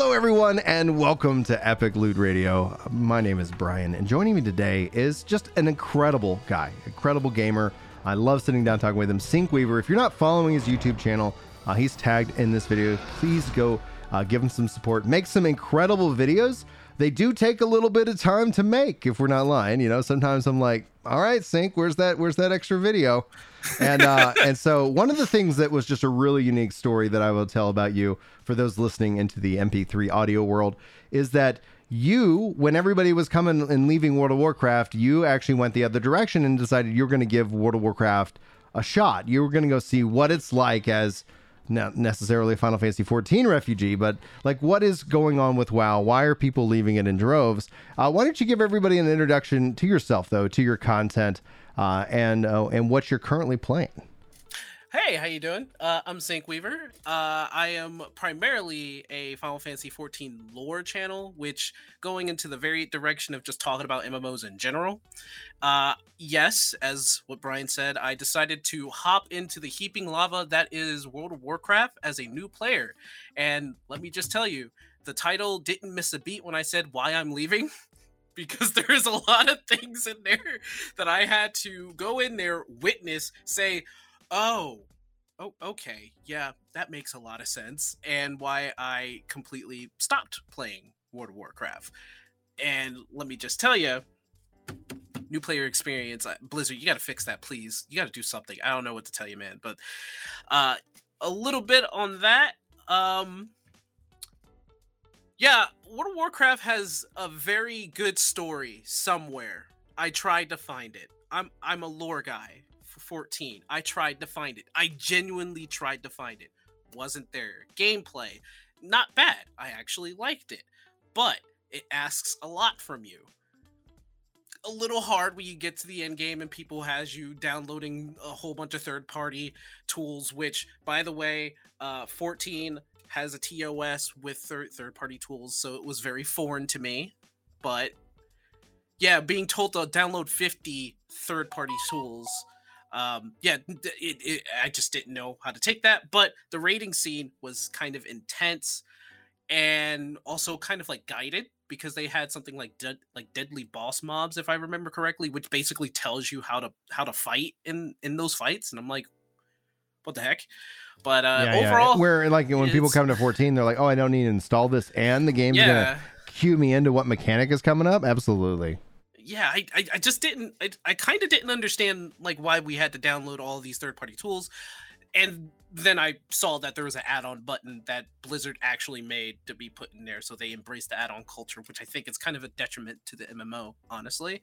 Hello, everyone, and welcome to Epic Loot Radio. My name is Brian, and joining me today is just an incredible guy, incredible gamer. I love sitting down talking with him. Sync Weaver. If you're not following his YouTube channel, uh, he's tagged in this video. Please go uh, give him some support. Make some incredible videos. They do take a little bit of time to make, if we're not lying. You know, sometimes I'm like, all right, Sync, where's that? Where's that extra video? and uh, and so one of the things that was just a really unique story that I will tell about you for those listening into the MP3 audio world is that you, when everybody was coming and leaving World of Warcraft, you actually went the other direction and decided you're going to give World of Warcraft a shot. You were going to go see what it's like as not necessarily a Final Fantasy 14 refugee, but like what is going on with WoW? Why are people leaving it in droves? Uh, why don't you give everybody an introduction to yourself, though, to your content, uh, and uh, and what you're currently playing. Hey, how you doing? Uh, I'm Sync Weaver. Uh, I am primarily a Final Fantasy 14 lore channel, which going into the very direction of just talking about MMOs in general. Uh, yes, as what Brian said, I decided to hop into the heaping lava that is World of Warcraft as a new player. And let me just tell you, the title didn't miss a beat when I said why I'm leaving. because there's a lot of things in there that I had to go in there, witness, say, oh, oh, okay, yeah, that makes a lot of sense, and why I completely stopped playing World of Warcraft. And let me just tell you, new player experience, Blizzard, you got to fix that, please. You got to do something. I don't know what to tell you, man, but uh, a little bit on that. Um, yeah, World of Warcraft has a very good story somewhere. I tried to find it. I'm I'm a lore guy 14. I tried to find it. I genuinely tried to find it. Wasn't there. Gameplay, not bad. I actually liked it. But it asks a lot from you. A little hard when you get to the end game and people has you downloading a whole bunch of third party tools, which by the way, uh 14 has a TOS with third third party tools, so it was very foreign to me. But yeah, being told to download 50 third party tools, um, yeah, it, it, I just didn't know how to take that. But the rating scene was kind of intense and also kind of like guided because they had something like de- like Deadly Boss Mods, if I remember correctly, which basically tells you how to how to fight in in those fights. And I'm like, what the heck? But uh, yeah, overall, yeah. where like when people come to 14, they're like, "Oh, I don't need to install this," and the game's yeah. gonna cue me into what mechanic is coming up. Absolutely. Yeah, I, I, I just didn't. I, I kind of didn't understand like why we had to download all these third party tools, and then I saw that there was an add-on button that Blizzard actually made to be put in there, so they embraced the add-on culture, which I think is kind of a detriment to the MMO, honestly.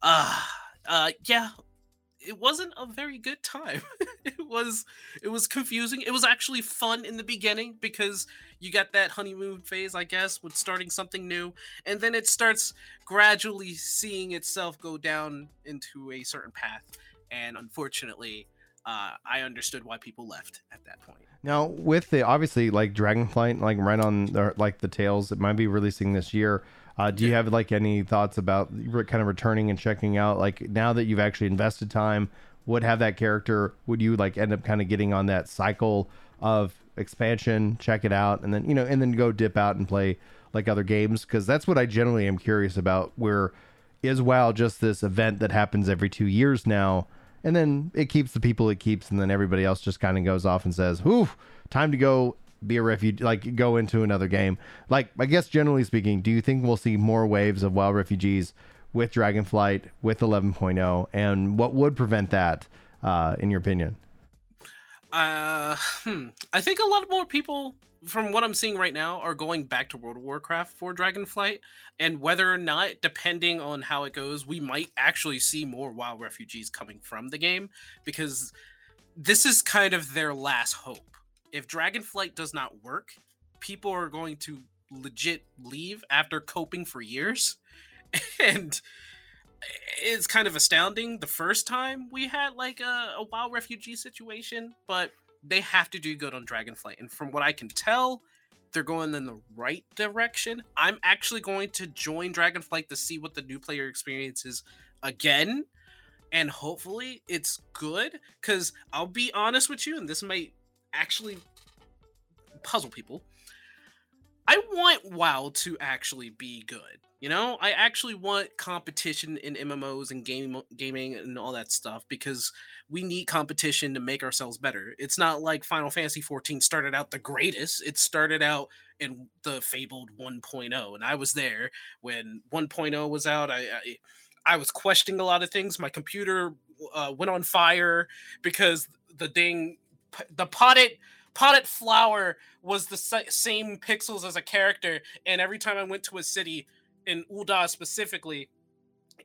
Uh, uh, yeah, it wasn't a very good time. it was it was confusing. It was actually fun in the beginning because you got that honeymoon phase, I guess, with starting something new, and then it starts gradually seeing itself go down into a certain path. And unfortunately, uh, I understood why people left at that point. Now, with the obviously like Dragonflight, like right on the, like the tails, it might be releasing this year. Uh, do you have like any thoughts about kind of returning and checking out? Like now that you've actually invested time, would have that character? Would you like end up kind of getting on that cycle of expansion, check it out, and then you know, and then go dip out and play like other games? Because that's what I generally am curious about. Where is WoW just this event that happens every two years now? And then it keeps the people it keeps, and then everybody else just kind of goes off and says, "Whew, time to go be a refugee, like go into another game. Like, I guess generally speaking, do you think we'll see more waves of WoW refugees with Dragonflight, with 11.0, and what would prevent that, uh, in your opinion? Uh, hmm. I think a lot more people, from what I'm seeing right now, are going back to World of Warcraft for Dragonflight, and whether or not, depending on how it goes, we might actually see more WoW refugees coming from the game because this is kind of their last hope if Dragonflight does not work, people are going to legit leave after coping for years. and it's kind of astounding the first time we had like a, a WoW refugee situation, but they have to do good on Dragonflight. And from what I can tell, they're going in the right direction. I'm actually going to join Dragonflight to see what the new player experience is again. And hopefully it's good. Because I'll be honest with you, and this might actually puzzle people. I want WoW to actually be good. You know, I actually want competition in MMOs and game gaming and all that stuff because we need competition to make ourselves better. It's not like Final Fantasy 14 started out the greatest. It started out in the fabled 1.0 and I was there when 1.0 was out. I I, I was questioning a lot of things. My computer uh, went on fire because the dang the potted potted flower was the same pixels as a character and every time I went to a city in Ul'dah specifically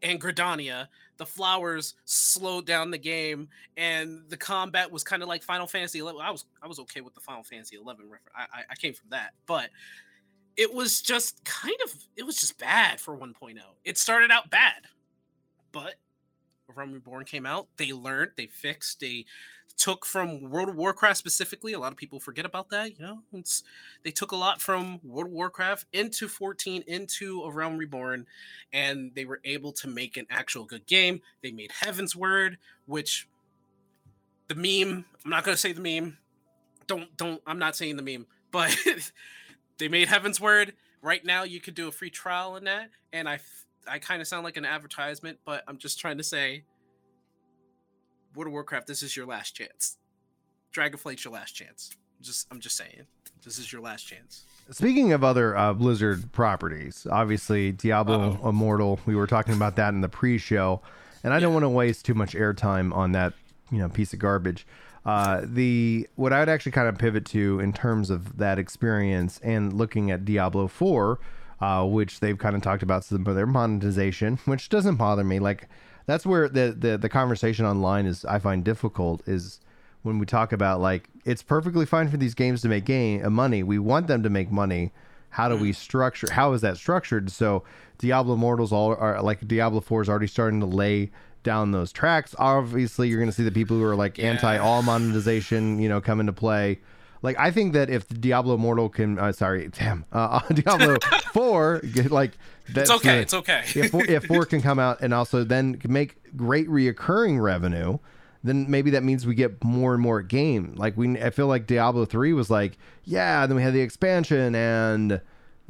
and Gridania, the flowers slowed down the game, and the combat was kind of like Final Fantasy 11. I was I was okay with the Final Fantasy 11 reference. I, I came from that, but it was just kind of it was just bad for 1.0. It started out bad, but Realm Reborn came out, they learned, they fixed, they took from World of Warcraft specifically. A lot of people forget about that. You know, it's they took a lot from World of Warcraft into 14 into A Realm Reborn, and they were able to make an actual good game. They made Heavensward, which the meme. I'm not gonna say the meme. Don't don't. I'm not saying the meme, but they made Heavensward. Right now, you could do a free trial in that, and I I kind of sound like an advertisement, but I'm just trying to say World of Warcraft, this is your last chance. Dragonflight's your last chance. Just I'm just saying, this is your last chance. Speaking of other uh, Blizzard properties, obviously Diablo Uh-oh. Immortal. We were talking about that in the pre-show, and I yeah. don't want to waste too much airtime on that, you know, piece of garbage. Uh, the what I would actually kind of pivot to in terms of that experience and looking at Diablo Four, uh, which they've kind of talked about some of their monetization, which doesn't bother me. Like that's where the, the the conversation online is I find difficult is when we talk about like it's perfectly fine for these games to make game uh, money. We want them to make money. How do we mm. structure? How is that structured? So Diablo Mortals all are like Diablo Four is already starting to lay down those tracks. Obviously, you're going to see the people who are like yeah. anti all monetization, you know, come into play. Like I think that if Diablo Immortal can, uh, sorry, damn, uh, Diablo Four, like that's it's okay, it's okay. if, four, if four can come out and also then make great reoccurring revenue, then maybe that means we get more and more game. Like we, I feel like Diablo three was like, yeah, then we had the expansion and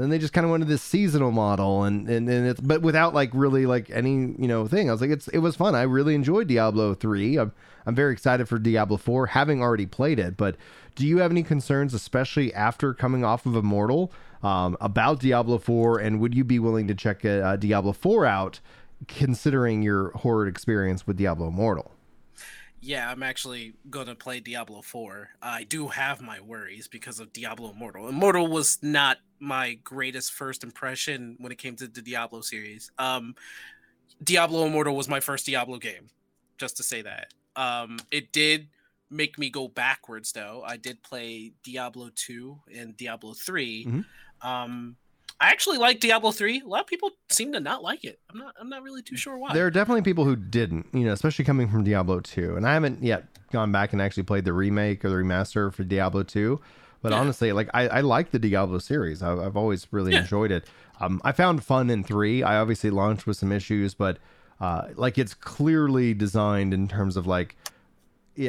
then they just kind of went to this seasonal model and and, and it's but without like really like any you know thing i was like it's it was fun i really enjoyed diablo 3 i'm, I'm very excited for diablo 4 having already played it but do you have any concerns, especially after coming off of Immortal, um, about Diablo 4? And would you be willing to check uh, Diablo 4 out, considering your horror experience with Diablo Immortal? Yeah, I'm actually gonna play Diablo 4. I do have my worries because of Diablo Immortal. Immortal was not my greatest first impression when it came to the Diablo series. Um, Diablo Immortal was my first Diablo game, just to say that. Um, it did make me go backwards though. I did play Diablo 2 and Diablo 3. Mm-hmm. Um, I actually like Diablo 3. A lot of people seem to not like it. I'm not I'm not really too sure why. There are definitely people who didn't, you know, especially coming from Diablo 2. And I haven't yet gone back and actually played the remake or the remaster for Diablo 2. But yeah. honestly, like I, I like the Diablo series. I've, I've always really yeah. enjoyed it. Um, I found fun in three. I obviously launched with some issues, but uh, like it's clearly designed in terms of like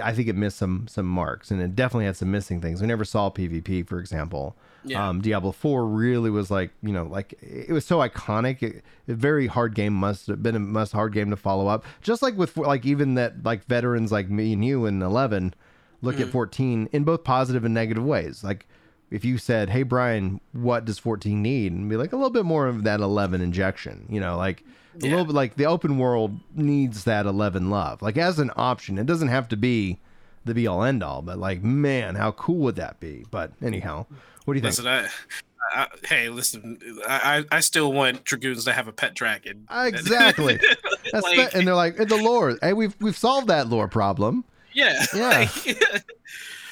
I think it missed some some marks, and it definitely had some missing things. We never saw PvP, for example. Yeah. Um, Diablo Four really was like you know like it was so iconic. It, a very hard game must have been a must hard game to follow up. Just like with like even that like veterans like me and you in Eleven look mm-hmm. at fourteen in both positive and negative ways. Like if you said, "Hey Brian, what does 14 need?" and be like a little bit more of that 11 injection, you know, like a little bit like the open world needs that 11 love. Like as an option, it doesn't have to be the be all end all, but like man, how cool would that be? But anyhow, what do you listen, think? I, I, hey, listen, I I still want dragoons to have a pet dragon. Exactly. Like, the, and they're like the lore. Hey, we've we've solved that lore problem. Yeah. Yeah. Like,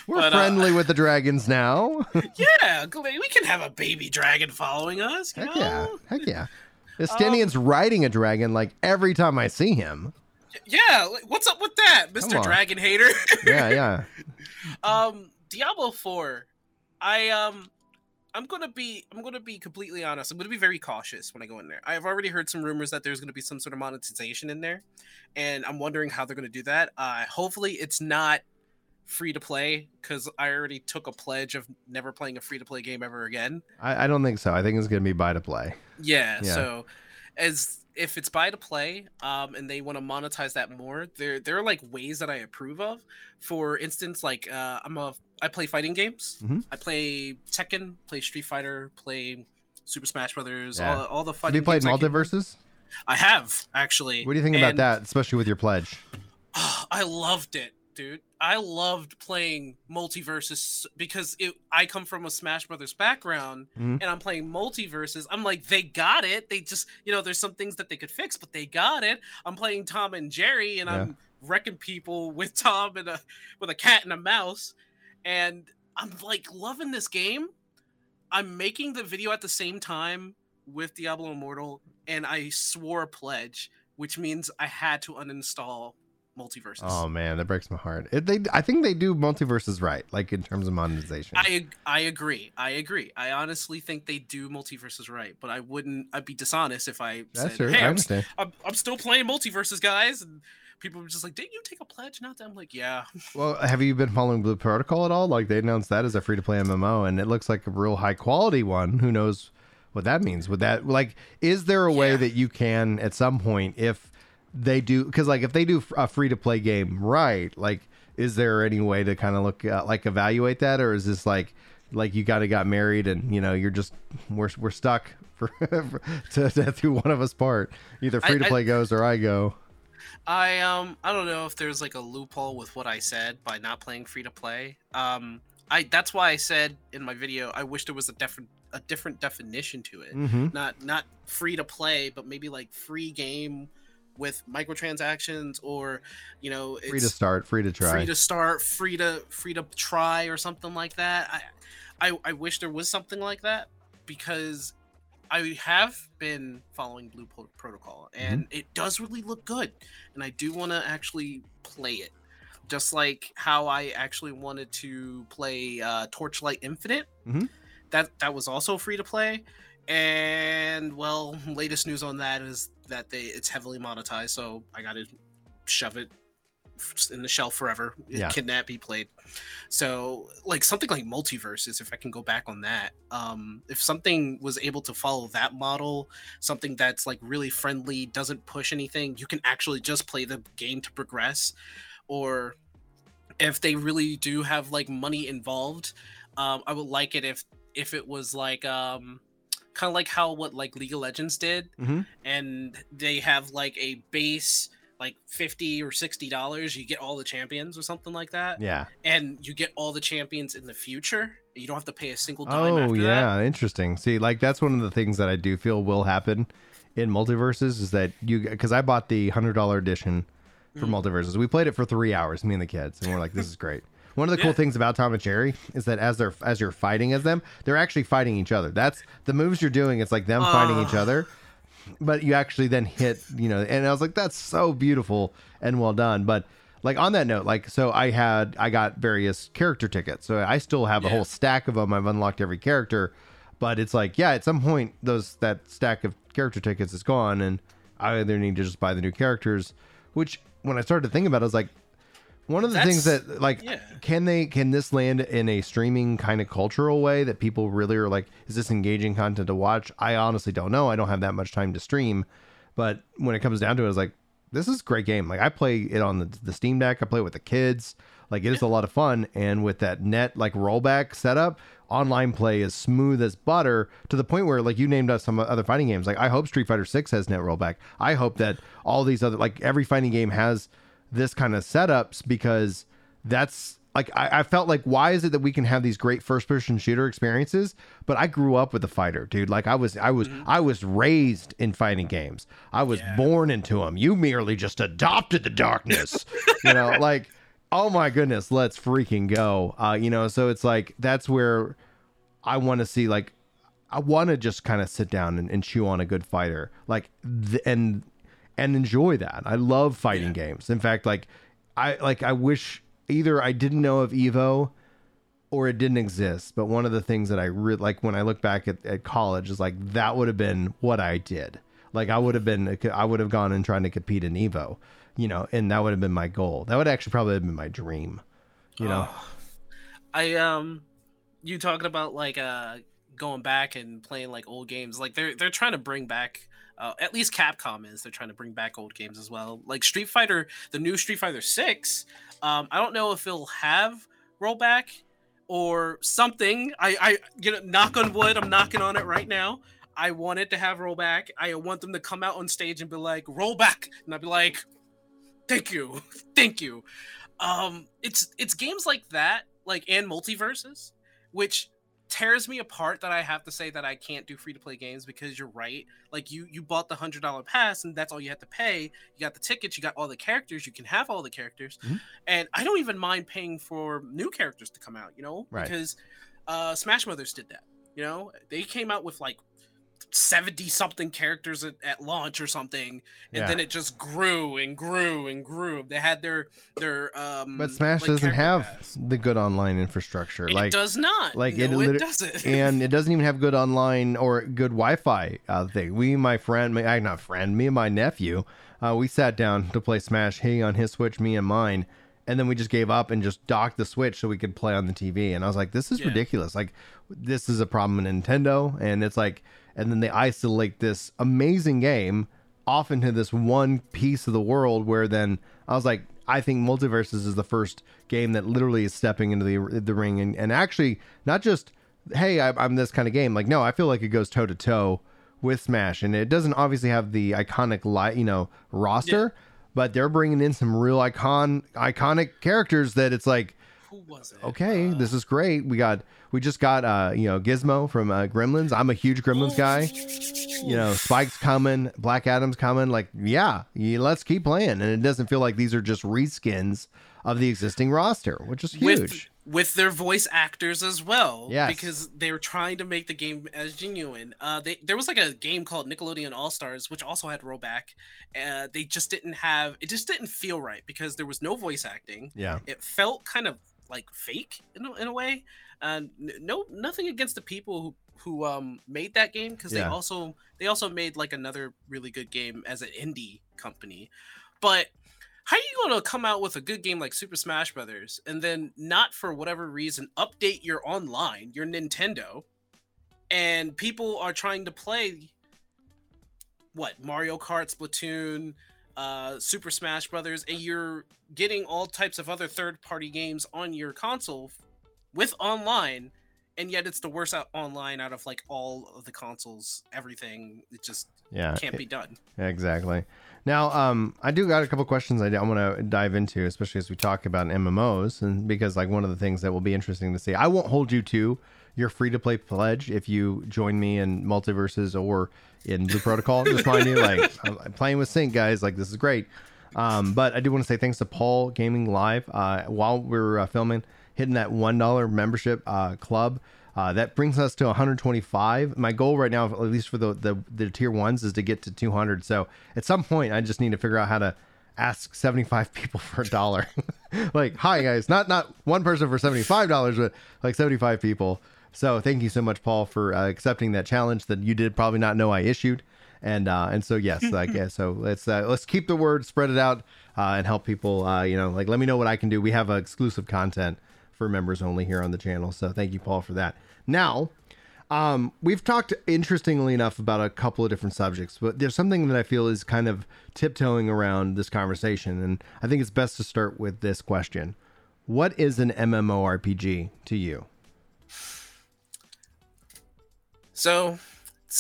We're but, uh, friendly uh, with the dragons now. yeah, we can have a baby dragon following us. Heck know? yeah. Heck yeah. Estinian's um, riding a dragon like every time I see him. Yeah, what's up with that, Mister Dragon Hater? yeah, yeah. Um, Diablo Four, I um, I'm gonna be I'm gonna be completely honest. I'm gonna be very cautious when I go in there. I've already heard some rumors that there's gonna be some sort of monetization in there, and I'm wondering how they're gonna do that. Uh, hopefully, it's not free to play because I already took a pledge of never playing a free to play game ever again. I, I don't think so. I think it's going to be buy to play. Yeah, Yeah. So as if it's buy to play, um, and they want to monetize that more, there there are like ways that I approve of. For instance, like uh, I'm a I play fighting games. Mhm. I play Tekken, play Street Fighter, play Super Smash Brothers, Yeah. all, all the Have fighting. you played games I MultiVersus? I have actually. What do you think about that, especially with your pledge? I loved it, dude. I loved playing MultiVersus because it. I come from a Smash Brothers background, Mhm. and I'm playing MultiVersus. I'm like, they got it. They just, you know, there's some things that they could fix, but they got it. I'm playing Tom and Jerry, and I'm wrecking people with Tom and a with a cat and a mouse, and I'm like loving this game. I'm making the video at the same time with Diablo Immortal, and I swore a pledge, which means I had to uninstall MultiVersus. Oh man, that breaks my heart. It, they, I think they do MultiVersus right, like in terms of monetization. I I agree. I agree. I honestly think they do MultiVersus right, but I wouldn't. I'd be dishonest if I That's said, true. "Hey, I I'm. I'm, I'm still playing MultiVersus, guys." And people were just like, "Didn't you take a pledge?" Not that I'm like, "Yeah." Well, have you been following Blue Protocol at all? Like they announced that as a free to play MMO, and it looks like a real high quality one. Who knows what that means? Would that like is there a way that you can at some point if they do because like if they do a free to play game right, like is there any way to kind of look uh, like evaluate that, or is this like like you got to got married and you know you're just we're we're stuck for, to death do one of us part. Either free to play goes or I go. I um I don't know if there's like a loophole with what I said by not playing free to play. Um I that's why I said in my video I wish there was a different a different definition to it. hmm Not not free to play, but maybe like free game with microtransactions or you know it's Free to start, free to try. free to start, free to free to try or something like that. I I, I wish there was something like that because I have been following Blue Pro- Protocol and it does really look good, and I do want to actually play it. Just like how I actually wanted to play uh, Torchlight Infinite, Mhm. that that was also free to play. And well, latest news on that is that they it's heavily monetized, so I got to shove it in the shelf forever. It Yeah. cannot be played. So, like something like MultiVersus, if I can go back on that, um, if something was able to follow that model, something that's like really friendly, doesn't push anything, you can actually just play the game to progress, or if they really do have like money involved, um, I would like it if if it was like um, kind of like how what like League of Legends did, Mhm. and they have like a base like 50 or 60 dollars you get all the champions or something like that Yeah. and you get all the champions in the future you don't have to pay a single dime Oh after that. yeah, interesting. See, like that's one of the things that I do feel will happen in MultiVersus is that you because I bought the hundred dollar edition for Mhm. MultiVersus. We played it for three hours, me and the kids, and we're like, this is great. One of the cool things about Tom and Jerry is that as they're as you're fighting as them, they're actually fighting each other. That's the moves you're doing. It's like them fighting each other, but you actually then hit, you know. And I was like, that's so beautiful and well done. But like on that note, like so I had I got various character tickets, so I still have a whole stack of them. I've unlocked every character, but it's like yeah, at some point those that stack of character tickets is gone, and I either need to just buy the new characters. Which when I started to think about, it, I was like, one of the things that like yeah. can they can this land in a streaming kind of cultural way that people really are like is this engaging content to watch? I honestly don't know. I don't have that much time to stream. But when it comes down to it it's like this is a great game. Like i play it on the, the steam deck. I play it with the kids. Like it is a lot of fun. And with that net like rollback setup online play is smooth as butter to the point where like you named us some other fighting games. Like i hope street fighter 6 has net rollback. I hope that all these other like every fighting game has this kind of setups because that's like I, I felt like why is it that we can have these great first person shooter experiences? But i grew up with a fighter dude. Like i was i was i was raised in fighting games. I was Yeah. born into them you merely just adopted the darkness you know? Like oh my goodness let's freaking go. Uh you know so it's like that's where i want to see like I want to just kind of sit down and, and chew on a good fighter, like, th- and and enjoy that. I love fighting Yeah. games. In fact, like, I like I wish either I didn't know of Evo or it didn't exist. But one of the things that I really like when I look back at, at college is like that would have been what I did. Like I would have been, I would have gone and trying to compete in Evo, you know, and that would have been my goal. That would actually probably have been my dream. you know. Oh. I um, you talking about like uh going back and playing like old games? Like they're they're trying to bring back. Uh, at least Capcom is. They're trying to bring back old games as well. Like Street Fighter, the new Street Fighter Six. Um, I don't know if it'll have rollback or something. I, I, you know, knock on wood. I'm knocking on it right now. I want it to have rollback. I want them to come out on stage and be like, rollback, and I'd be like, thank you, thank you. Um, it's it's games like that, like and MultiVersus, which tears me apart that I have to say that I can't do free to play games because you're right. Like you you bought the hundred dollar pass and that's all you had to pay. You got the tickets, you got all the characters, you can have all the characters, Mhm. and I don't even mind paying for new characters to come out. You know, Right. because uh, Smash Brothers did that. You know, they came out with like. 70 something characters at, at launch or something and Yeah. then it just grew and grew and grew they had their their um But Smash like, doesn't have pass. the good online infrastructure. Like it like does not like, no, it it, liter- doesn't and it doesn't even have good online or good Wi-Fi uh, thing. We, my friend, my, not friend, me and my nephew, uh, we sat down to play Smash. He on his Switch, me and mine, and then we just gave up and just docked the Switch so we could play on the TV. And I was like, this is Yeah. ridiculous. Like, this is a problem in Nintendo, and it's like, and then they isolate this amazing game off into this one piece of the world where then I was like, I think MultiVersus is the first game that literally is stepping into the the ring and, and actually not just hey I, I'm this kind of game like no I feel like it goes toe to toe with Smash and it doesn't obviously have the iconic li- you know roster but they're bringing in some real icon iconic characters that it's like it okay Uh, this is great we got we just got uh you know Gizmo from uh, Gremlins I'm a huge Gremlins guy you know, Spike's coming, Black Adam's coming. Like, yeah, you, let's keep playing. And it doesn't feel like these are just reskins of the existing roster, which is huge. with with their voice actors as well. Yes. because they were trying to make the game as genuine. Uh, they there was like a game called Nickelodeon All Stars, which also had rollback. Uh, they just didn't have it. Just didn't feel right because there was no voice acting. yeah, It felt kind of like fake in a, in a way. And n no, nothing against the people who who um made that game because they also they also made like another really good game as an indie company, but how are you going to come out with a good game like Super Smash Brothers and then not for whatever reason update your online, your Nintendo, and people are trying to play what Mario Kart, Splatoon, uh, Super Smash Brothers, and you're getting all types of other third-party games on your console with online, and yet it's the worst out online out of like all of the consoles. Everything it just yeah, can't be done. exactly. Now, um, I do got a couple questions I, I want to dive into, especially as we talk about MMOs, and because like one of the things that will be interesting to see. I won't hold you to your free to play pledge if you join me in MultiVersus or in Blue Protocol. Just mind you, like I'm, playing with Sync, guys. Like this is great. Um, but I do want to say thanks to Paul Gaming Live uh, while we're uh, filming, hitting that one dollar membership uh, club. Uh, that brings us to 125. My goal right now, at least for the, the the tier ones, is to get to 200. So at some point, I just need to figure out how to ask 75 people for a dollar. like, hi guys, not not one person for 75 dollars, but like 75 people. So thank you so much, Paul, for uh, accepting that challenge that you did probably not know I issued. And uh, and so yes, like yeah, so let's uh, let's keep the word, spread it out, uh, and help people. Uh, you know, like let me know what I can do. We have uh, exclusive content for members only here on the channel. So thank you, Paul, for that. Now, um, we've talked interestingly enough about a couple of different subjects, but there's something that I feel is kind of tiptoeing around this conversation, and I think it's best to start with this question: What is an MMORPG to you? So,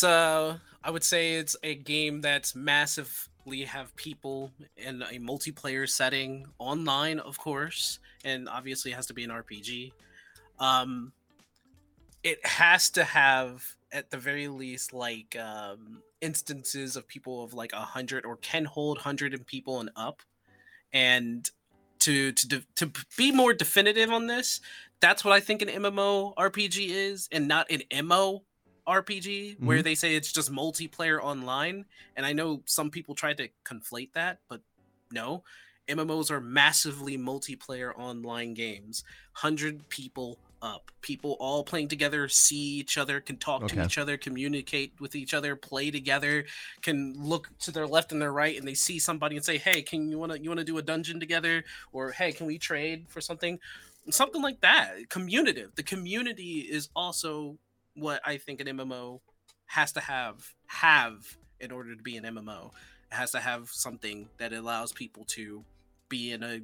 uh, I would say it's a game that's massively have people in a multiplayer setting online, of course, and obviously has to be an RPG. Um, it has to have at the very least like um, instances of people of like a hundred or can hold hundred and people and up, and to to to be more definitive on this, that's what I think an MMO RPG is, and not an MO RPG where mm-hmm. they say it's just multiplayer online. And I know some people try to conflate that, but no. MMOs are massively multiplayer online games. 100 people up. People all playing together, see each other, can talk to each other, communicate with each other, play together, can look to their left and their right and they see somebody and say, "Hey, can you want to you want to do a dungeon together?" or "Hey, can we trade for something?" something like that. Communitive. The community is also what I think an MMO has to have have in order to be an MMO. It has to have something that allows people to be in a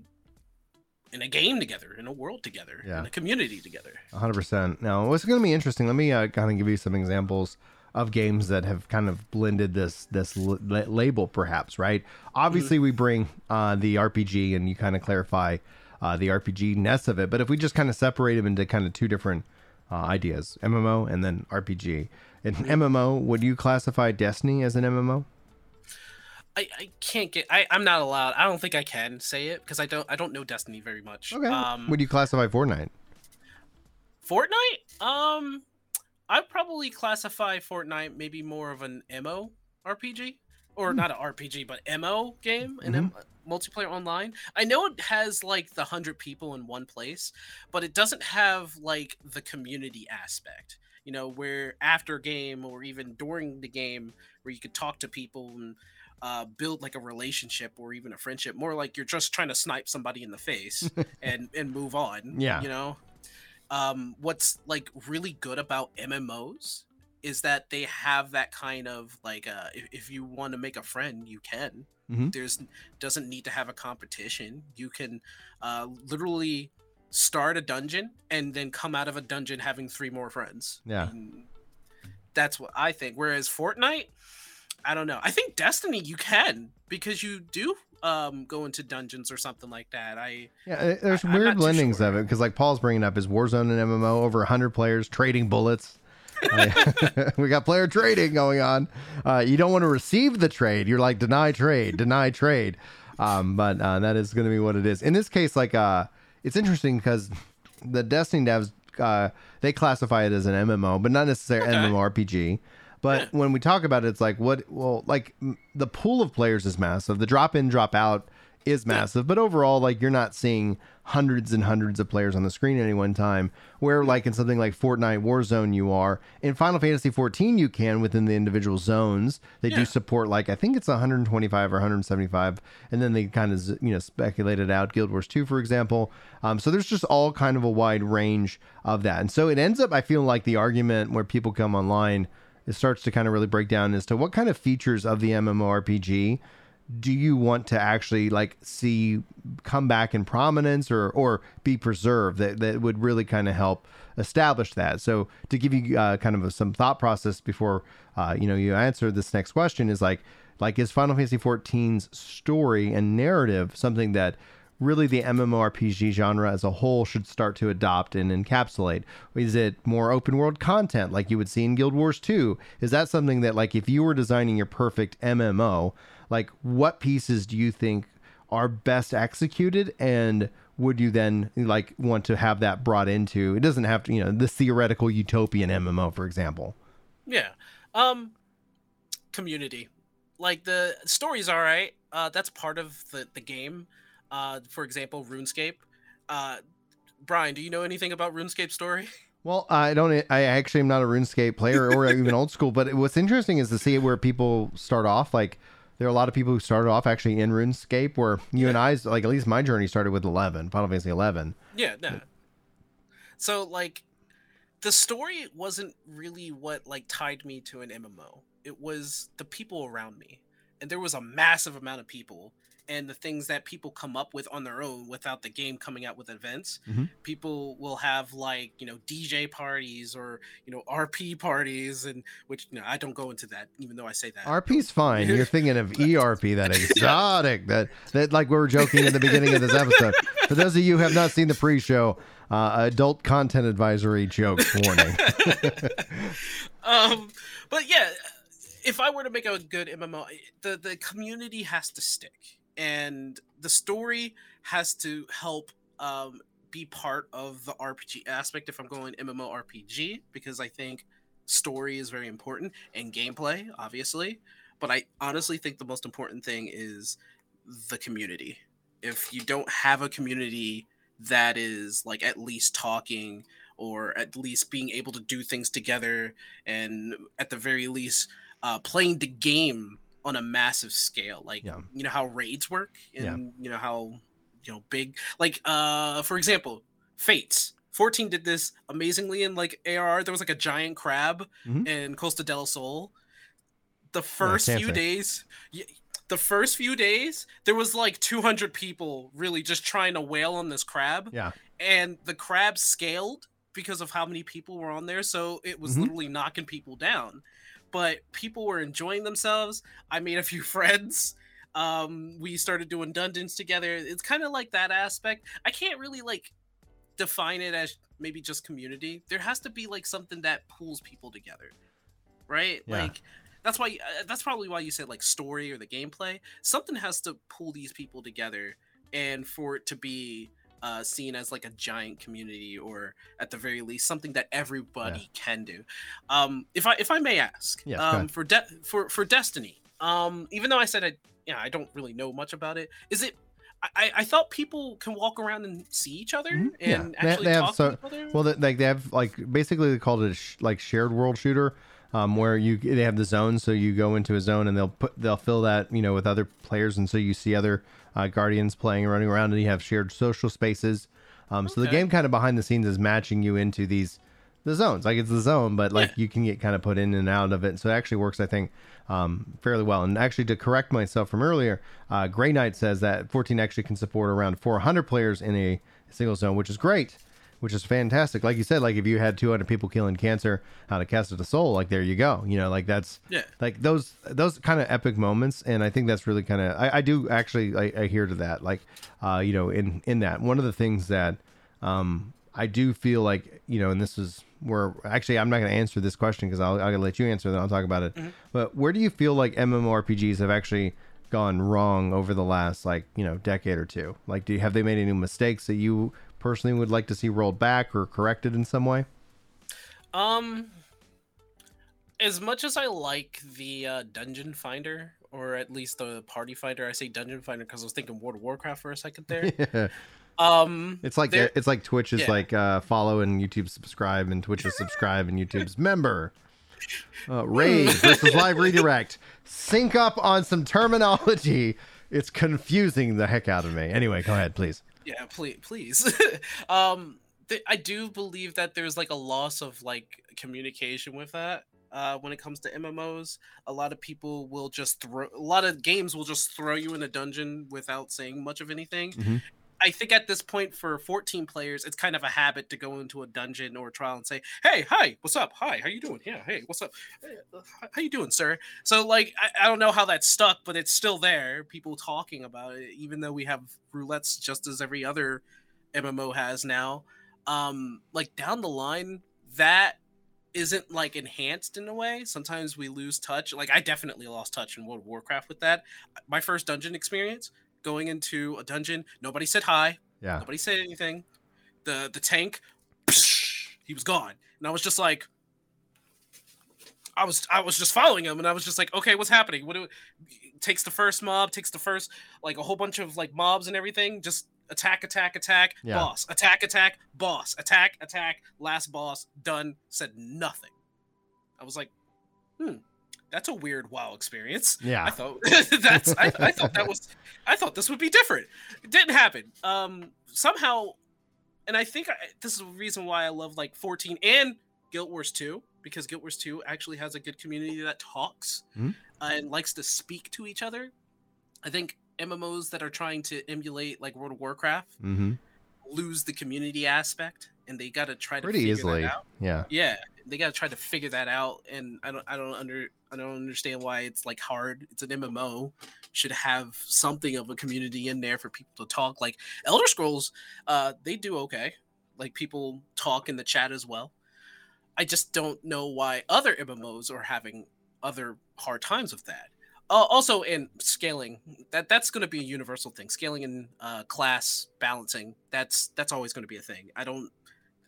in a game together, in a world together, Yeah. in a community together. 100%. Now, what's going to be interesting, let me uh, kind of give you some examples of games that have kind of blended this this l- la- label perhaps, right? Obviously we bring uh, the RPG and you kind of clarify uh, the RPG ness of it, but if we just kind of separate them into kind of two different uh, ideas, MMO and then RPG. In MMO, would you classify Destiny as an MMO? I, I can't get I, I'm not allowed. I don't think I can say it because I don't I don't know Destiny very much. Okay. Um would you classify Fortnite? Fortnite? Um I'd probably classify Fortnite maybe more of an MO RPG. Or not an RPG, but MO game, an M- multiplayer online. I know it has like the hundred people in one place, but it doesn't have like the community aspect. You know, where after game or even during the game, where you could talk to people and uh, build like a relationship or even a friendship. More like you're just trying to snipe somebody in the face and and move on. Yeah. you know. Um, what's like really good about MMOs is that they have that kind of like uh if, if you want to make a friend you can Mhm. there's doesn't need to have a competition you can uh literally start a dungeon and then come out of a dungeon having three more friends Yeah. And that's what i think whereas fortnite i don't know i think destiny you can because you do um go into dungeons or something like that i Yeah, uh, there's I- weird blendings sure. of it because, like Paul's bringing up, is Warzone and MMO over 100 players trading bullets. We got player trading going on. Uh, you don't want to receive the trade. You're like deny trade, deny trade. Um, but uh, that is going to be what it is. In this case, like uh, it's interesting because the Destiny devs uh, they classify it as an MMO, but not necessarily Okay. MMORPG. But when we talk about it, it's like what? Well, like m- the pool of players is massive. The drop in, drop out is massive. But overall, like you're not seeing hundreds and hundreds of players on the screen at any one time. Where like in something like Fortnite Warzone, you are in Final Fantasy 14, you can within the individual zones. They Yeah. do support like I think it's 125 or 175, and then they kind of you know speculated out Guild Wars 2, for example. Um, so there's just all kind of a wide range of that, and so it ends up I feel like the argument where people come online it starts to kind of really break down as to what kind of features of the MMORPG do you want to actually like see come back in prominence or or be preserved that that would really kind of help establish that so to give you uh, kind of a, some thought process before uh, you know you answer this next question is like like is final fantasy 14's story and narrative something that really the MMORPG genre as a whole should start to adopt and encapsulate? Is it more open world content like you would see in Guild Wars 2? Is that something that like if you were designing your perfect MMO, like what pieces do you think are best executed and would you then like want to have that brought into it doesn't have to you know the theoretical utopian mmo for example Yeah. Um community. Like the story's all right. Uh that's part of the the game. Uh for example, RuneScape. Uh Brian, do you know anything about RuneScape story? Well, I don't. I actually am not a RuneScape player or even old school. But what's interesting is to see where people start off. Like there are a lot of people who started off actually in RuneScape. Where you and I's like at least my journey started with eleven, Final Fantasy eleven. Yeah, no. So like the story wasn't really what like tied me to an MMO. It was the people around me. And there was a massive amount of people and the things that people come up with on their own without the game coming out with events. Mhm. People will have like, you know, DJ parties or, you know, RP parties and which you know, I don't go into that even though I say that. RP's fine. You're thinking of ERP, that exotic, that that like we were joking at the beginning of this episode. For those of you who have not seen the pre-show, uh, adult content advisory joke warning. um but yeah if i were to make a good mmo the the community has to stick and the story has to help um be part of the rpg aspect if i'm going mmo rpg because i think story is very important and gameplay obviously. But i honestly think the most important thing is the community. If you don't have a community that is like at least talking or at least being able to do things together and at the very least uh, playing the game on a massive scale like Yeah. you know how raids work and Yeah. you know how you know big like uh for example Fates. 14 did this amazingly in like ARR. There was like a giant crab Mhm. in Costa del Sol. The first can't few days, the first few days, there was like 200 people really just trying to wail on this crab Yeah. and the crab scaled because of how many people were on there so it was Mhm. literally knocking people down but people were enjoying themselves. I made a few friends. Um we started doing dungeons together. It's kind of like that aspect. I can't really like define it as maybe just community. There has to be like something that pulls people together right? Yeah. like that's why uh, that's probably why you said like story or the gameplay. Something has to pull these people together and for it to be uh, seen as like a giant community or at the very least something that everybody can do um if i if i may ask Yeah, um for de- for for destiny um even though i said i yeah i don't really know much about it is it I, I thought people can walk around and see each other Mhm, yeah. and They- actually they have talk so- to each other. Well, they, like they have like basically they called it a sh- like shared world shooter, um, where you they have the zone, so you go into a zone and they'll put they'll fill that you know with other players, and so you see other uh, guardians playing and running around, and you have shared social spaces. Um, So the game kind of behind the scenes is matching you into these the zones, like it's the zone, but like Yeah. you can get kind of put in and out of it. So it actually works, I think, um, fairly well. And actually, to correct myself from earlier, uh, Grey Knight says that 14 actually can support around 400 players in a single zone, which is great, which is fantastic. Like you said, like if you had 200 people killing cancer out of Costa del Sol, like there you go. You know, like that's Yeah. like those those kind of epic moments, and I think that's really kind of I, I do actually I, I hear to that. Like, uh, you know, in in that one of the things that um, I do feel like you know, and this is where actually I'm not going to answer this question because I'll, I'll let you answer, then I'll talk about it. But where do you feel like MMORPGs have actually gone wrong over the last like you know decade or two? Like, do you, have they made any mistakes that you personally would like to see rolled back or corrected in some way? Um, as much as I like the uh, Dungeon Finder, or at least the Party Finder, I say Dungeon Finder because I was thinking World of Warcraft for a second there. um, It's like there- it's like Twitch is yeah. like uh, follow and YouTube subscribe and Twitch is subscribe and YouTube's member. Uh, raid versus live redirect. Sync up on some terminology. It's confusing the heck out of me. Anyway, go ahead, please. Yeah, please, please. um, th- I do believe that there's like a loss of like communication with that. Uh, when it comes to MMOs, a lot of people will just throw. A lot of games will just throw you in a dungeon without saying much of anything. Mhm. I think at this point for 14 players, it's kind of a habit to go into a dungeon or a trial and say, "Hey, hi, what's up? Hi, how you doing? Yeah, hey, what's up? Uh, how you doing, sir?" So like, I, I don't know how that stuck, but it's still there. People talking about it, even though we have roulettes just as every other MMO has now. Um, like down the line, that isn't like enhanced in a way. Sometimes we lose touch. Like I definitely lost touch in World of Warcraft with that. My first dungeon experience, going into a dungeon, nobody said hi. Yeah. Nobody said anything. The the tank, he was gone, and I was just like, I was I was just following him, and I was just like, okay, what's happening? What do takes the first mob, takes the first like a whole bunch of like mobs and everything, just attack, attack, attack, Yeah. boss, attack, attack, boss, attack, attack, last boss, done. Said nothing. I was like, hmm, that's a weird WoW experience. Yeah, I thought that's I, I thought that was I thought this would be different. It didn't happen. Um somehow and I think I, this is the reason why I love like 14 and Guild Wars 2 because Guild Wars 2 actually has a good community that talks Mhm. uh, and likes to speak to each other. I think MMOs that are trying to emulate like World of Warcraft Mm-hmm. lose the community aspect and they got to try to Pretty figure easily. that out. Yeah. Yeah, they got to try to figure that out, and I don't, I don't under, I don't understand why it's like hard. It's an MMO, should have something of a community in there for people to talk. Like Elder Scrolls, uh, they do okay. Like people talk in the chat as well. I just don't know why other MMOs are having other hard times with that. Uh, also, in scaling, that that's going to be a universal thing. Scaling and uh, class balancing, that's that's always going to be a thing. I don't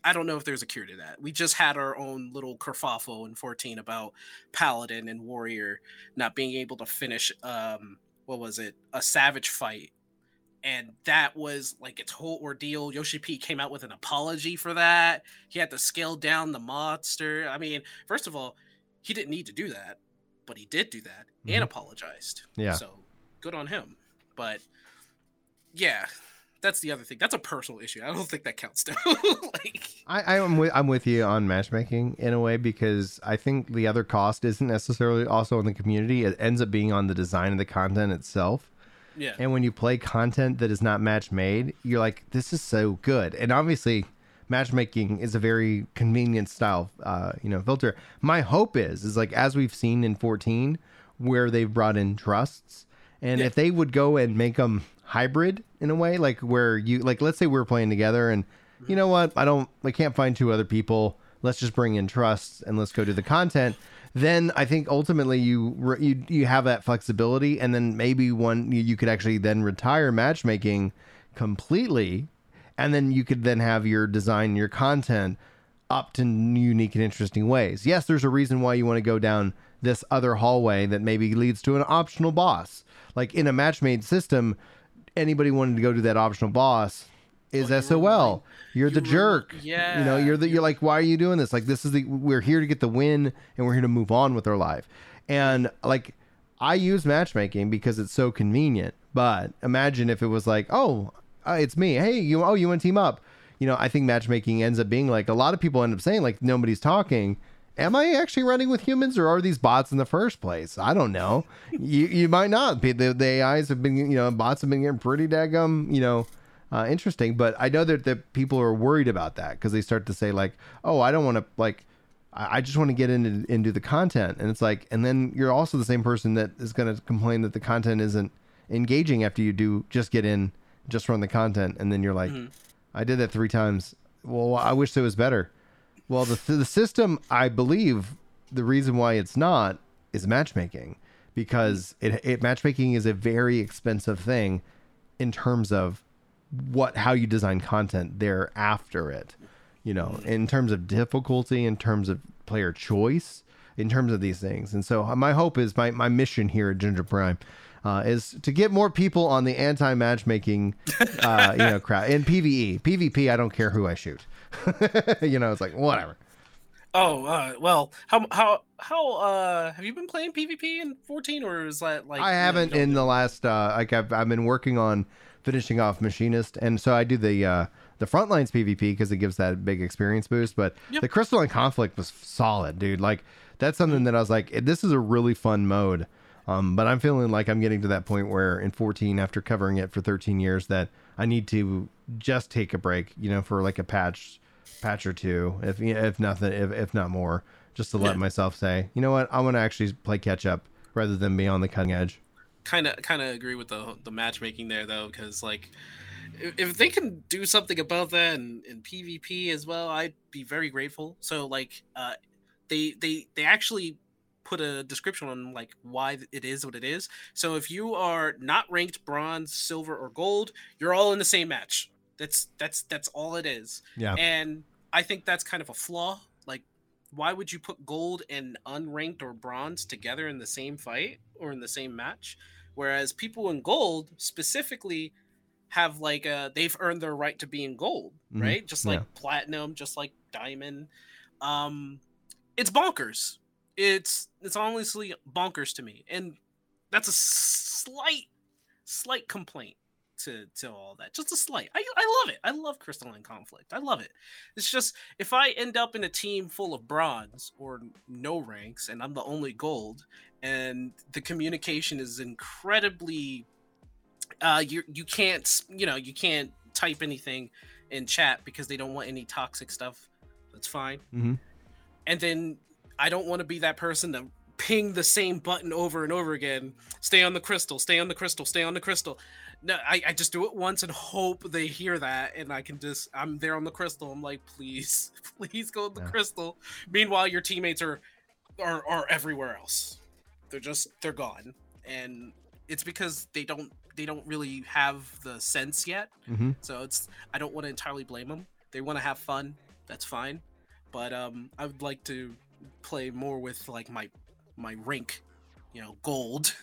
I don't know if there's a cure to that. We just had our own little kerfuffle in 14 about Paladin and Warrior not being able to finish um what was it? A savage fight. And that was like its whole ordeal. Yoshi P came out with an apology for that. He had to scale down the monster. I mean, first of all, he didn't need to do that, but he did do that and Mhm. apologized. Yeah. So good on him. But yeah, that's the other thing. That's a personal issue. I don't think that counts though. like I, I'm with I'm with you on matchmaking in a way because I think the other cost isn't necessarily also on the community. It ends up being on the design of the content itself. yeah. And when you play content that is not match made, you're like, this is so good. And obviously, matchmaking is a very convenient style, uh, you know, filter. My hope is, is like as we've seen in 14, where they've brought in trusts, and Yeah. if they would go and make them hybrid in a way, like where you, like, let's say we're playing together, and you know what, I don't, I can't find two other people. Let's just bring in trusts and let's go do the content then I think ultimately you you you have that flexibility, and then maybe one you, you could actually then retire matchmaking completely, and then you could then have your design your content up to unique and interesting ways. Yes, there's a reason why you want to go down this other hallway that maybe leads to an optional boss. Like in a match made system, anybody wanting to go to that optional boss is Oh, SOL. You're the you jerk. You know, you're the you're like, why are you doing this? Like this is the we're here to get the win and we're here to move on with our life. And like I use matchmaking because it's so convenient. But imagine if it was like, oh, uh, it's me. Hey, you oh you want to team up? You know, I think matchmaking ends up being like a lot of people end up saying like nobody's talking. Am I actually running with humans or are these bots in the first place? I don't know. you you might not. be. The, the AIs have been you know bots have been getting pretty daggum you know uh, interesting. But I know that that people are worried about that because they start to say like, oh, I don't want to like. I I just want to get into into the content, and it's like, and then you're also the same person that is going to complain that the content isn't engaging after you do just get in, just run the content, and then you're like, I did that three times. Well, I wish it was better. Well, the the system, I believe, the reason why it's not is matchmaking because it, it matchmaking is a very expensive thing in terms of what how you design content there after it you know in terms of difficulty in terms of player choice in terms of these things. And so uh, my hope is my, my mission here at ginger prime uh, is to get more people on the anti-matchmaking uh, you know crowd in pve pvp i don't care who i shoot you know it's like whatever. Oh, uh, well, how how how uh have you been playing PvP in 14 or is that like I you know, you haven't in the last uh like I've, I've been working on finishing off machinist and so I do the uh the frontlines PvP because it gives that big experience boost but Yep. the crystalline conflict was solid dude. Like that's something that I was like this is a really fun mode um but I'm feeling like I'm getting to that point where in 14 after covering it for 13 years that I need to just take a break you know for like a patch patch or two if if nothing if, if not more just to let Yeah. myself say you know what? I want to actually play catch up rather than be on the cutting edge. Kind of kind of agree with the the matchmaking there though because like if, they can do something about that in, in pvp as well i'd be very grateful. So like uh they they they actually put a description on like why it is what it is so if you are not ranked bronze silver or gold you're all in the same match that's that's that's all it is yeah and I think that's kind of a flaw. Like, why would you put gold and unranked or bronze together in the same fight or in the same match? Whereas people in gold specifically have like uh they've earned their right to be in gold, Mhm. right? Just like Yeah. platinum, just like diamond. Um it's bonkers. It's it's honestly bonkers to me. And that's a slight slight complaint to to all that. Just a slight. I I love it. I love crystalline conflict. I love it. It's just if I end up in a team full of bronze or no ranks and I'm the only gold and the communication is incredibly uh you you can't you know, you can't type anything in chat because they don't want any toxic stuff. That's fine. Mm-hmm. And then I don't want to be that person to ping the same button over and over again. Stay on the crystal, stay on the crystal, stay on the crystal. No, I, I just do it once and hope they hear that and I can just I'm there on the crystal. I'm like, please, please go on the Yeah. crystal. Meanwhile, your teammates are are are everywhere else. They're just they're gone. And it's because they don't they don't really have the sense yet. hmm So it's I don't want to entirely blame them. They want to have fun. That's fine. But um I would like to play more with like my my rank, you know, gold,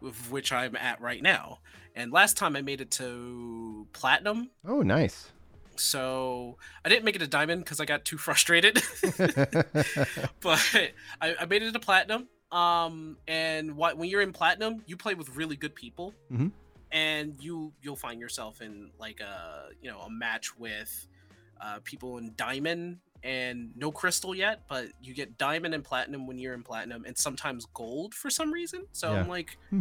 with which I'm at right now. And last time I made it to platinum. Oh, nice. So I didn't make it to diamond because I got too frustrated. but I, I made it to platinum. Um, and what when you're in platinum, you play with really good people. Mhm. and you you'll find yourself in like a you know a match with uh, people in diamond and no crystal yet, but you get diamond and platinum when you're in platinum, and sometimes gold for some reason. So Yeah. I'm like, Hmm.